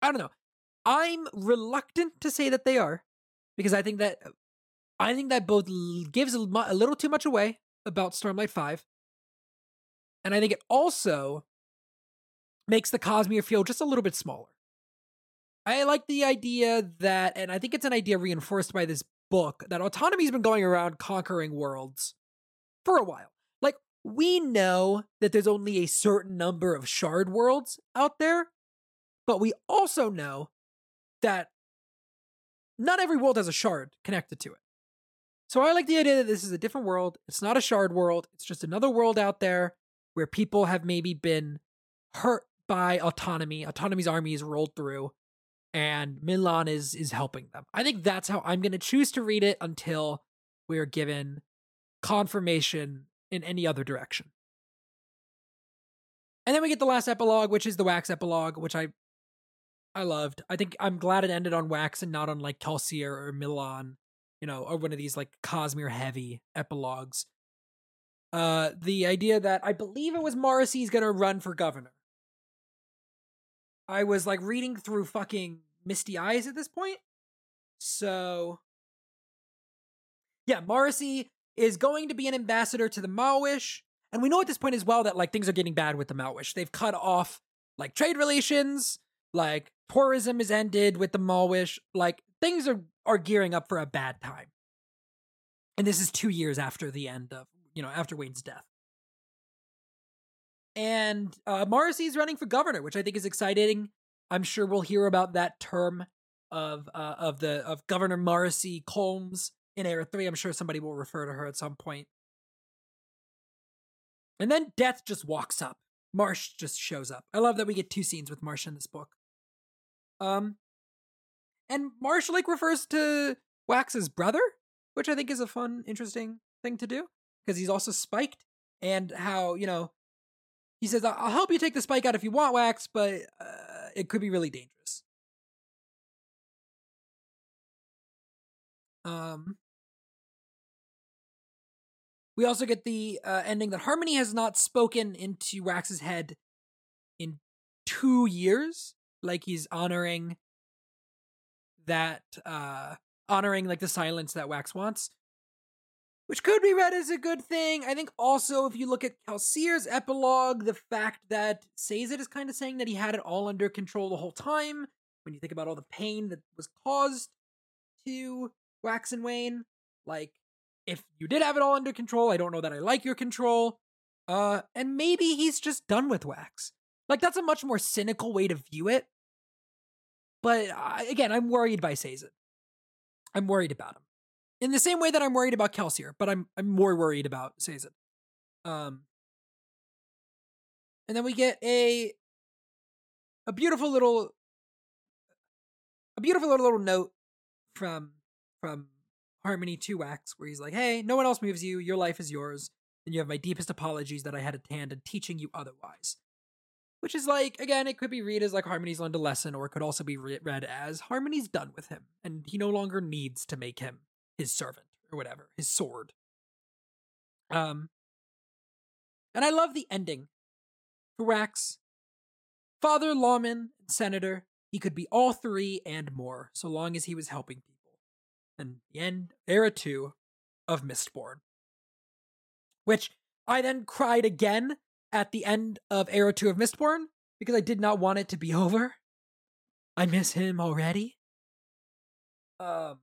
I don't know. I'm reluctant to say that they are because I think that I think that both gives a little too much away about Stormlight 5 and I think it also makes the Cosmere feel just a little bit smaller. I like the idea that, and I think it's an idea reinforced by this book, that autonomy's been going around conquering worlds for a while. Like, we know that there's only a certain number of shard worlds out there, but we also know that not every world has a shard connected to it. So I like the idea that this is a different world. It's not a shard world, it's just another world out there where people have maybe been hurt by autonomy. Autonomy's army is rolled through and MeLaan is is helping them. I think that's how I'm going to choose to read it until we are given confirmation in any other direction. And then we get the last epilogue, which is the Wax epilogue, which I I loved. I think I'm glad it ended on Wax and not on like Kelsier or MeLaan, you know, or one of these like Cosmere heavy epilogues. Uh the idea that I believe it was Marasi's to run for governor I was like reading through fucking Misty Eyes at this point. So yeah, Marasi is going to be an ambassador to the Malwish. And we know at this point as well that like things are getting bad with the Malwish. They've cut off like trade relations, like tourism is ended with the Malwish. Like things are are gearing up for a bad time. And this is two years after the end of, you know, after Wayne's death and uh, Marasi's running for governor, which I think is exciting. I'm sure we'll hear about that term of uh, of the of Governor Marasi Colms in Era Three. I'm sure somebody will refer to her at some point. And then Death just walks up. Marsh just shows up. I love that we get two scenes with Marsh in this book. Um, and Marsh like refers to Wax's brother, which I think is a fun, interesting thing to do because he's also spiked, and how you know he says, I'll help you take the spike out if you want wax, but uh, it could be really dangerous. Um, we also get the uh, ending that Harmony has not spoken into Wax's head in two years. Like he's honoring that, uh, honoring like the silence that Wax wants which could be read as a good thing. I think also, if you look at Kelsier's epilogue, the fact that Sazed is kind of saying that he had it all under control the whole time, when you think about all the pain that was caused to Wax and Wayne, like, if you did have it all under control, I don't know that I like your control. Uh, and maybe he's just done with Wax. Like, that's a much more cynical way to view it. But uh, again, I'm worried by Sazed. I'm worried about him in the same way that I'm worried about Kelsier, but I'm I'm more worried about Sazed. Um, and then we get a a beautiful little a beautiful little, little note from from Harmony to Wax, where he's like, "Hey, no one else moves you. Your life is yours, and you have my deepest apologies that I had a hand in teaching you otherwise." Which is like, again, it could be read as like Harmony's learned a lesson, or it could also be read as Harmony's done with him, and he no longer needs to make him his servant or whatever, his sword. Um, and I love the ending for Wax. Father, lawman, senator He could be all three and more, so long as he was helping people. And the end, era two of Mistborn. Which I then cried again at the end of era two of Mistborn because I did not want it to be over. I miss him already. Um,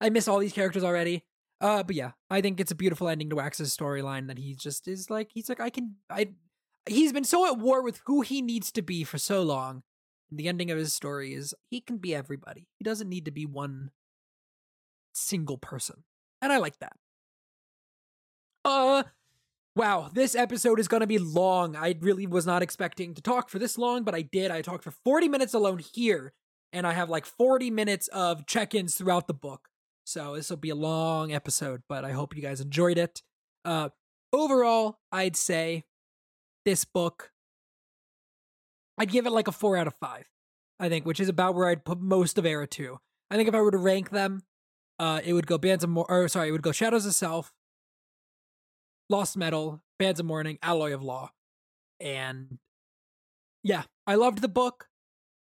I miss all these characters already. Uh, but yeah, I think it's a beautiful ending to Wax's storyline that he just is like he's like I can I he's been so at war with who he needs to be for so long. The ending of his story is he can be everybody. He doesn't need to be one single person. And I like that. Uh wow, this episode is going to be long. I really was not expecting to talk for this long, but I did. I talked for 40 minutes alone here, and I have like 40 minutes of check-ins throughout the book. So this will be a long episode, but I hope you guys enjoyed it. Uh overall, I'd say this book I'd give it like a 4 out of 5. I think, which is about where I'd put most of Era 2. I think if I were to rank them, uh, it would go Bands of Mor- or sorry, it would go Shadows of Self, Lost Metal, Bands of Mourning, Alloy of Law. And yeah, I loved the book.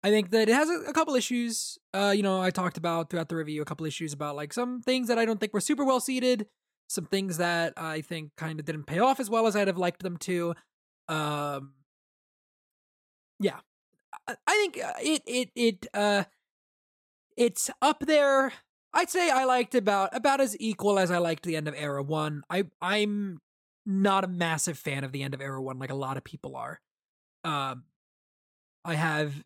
I think that it has a, a couple issues. Uh, you know, I talked about throughout the review a couple issues about like some things that I don't think were super well seated, some things that I think kind of didn't pay off as well as I'd have liked them to. Um, yeah, I, I think uh, it it it uh, it's up there. I'd say I liked about about as equal as I liked the end of Era One. I I'm not a massive fan of the end of Era One, like a lot of people are. Um, I have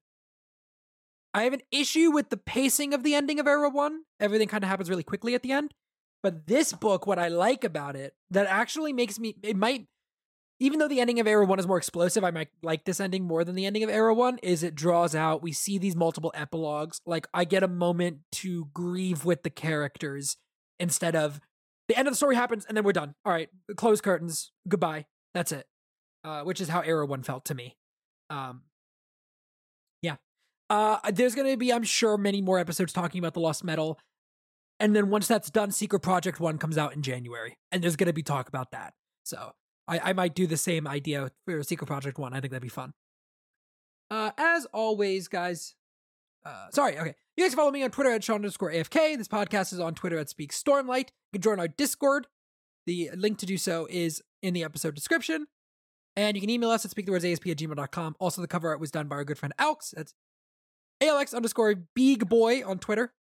I have an issue with the pacing of the ending of Era One. Everything kind of happens really quickly at the end. But this book, what I like about it, that actually makes me it might even though the ending of Era 1 is more explosive, I might like this ending more than the ending of Era 1, is it draws out, we see these multiple epilogues. Like, I get a moment to grieve with the characters instead of the end of the story happens and then we're done. All right, close curtains, goodbye. That's it. Uh, which is how Era 1 felt to me. Um. Uh, there's going to be, I'm sure, many more episodes talking about the Lost Metal. And then once that's done, Secret Project 1 comes out in January. And there's going to be talk about that. So I, I might do the same idea for Secret Project 1. I think that'd be fun. Uh, as always, guys, uh, sorry, okay. You guys follow me on Twitter at Sean underscore AFK. This podcast is on Twitter at Speak Stormlight. You can join our Discord. The link to do so is in the episode description. And you can email us at speakthewordsasp at gmail.com. Also, the cover art was done by our good friend Alex. That's ALX underscore Big Boy on Twitter.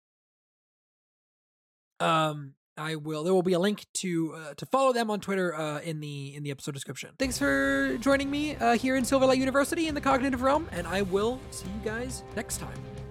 Um, I will. There will be a link to uh, to follow them on Twitter uh, in the in the episode description. Thanks for joining me uh, here in Silverlight University in the cognitive realm, and I will see you guys next time.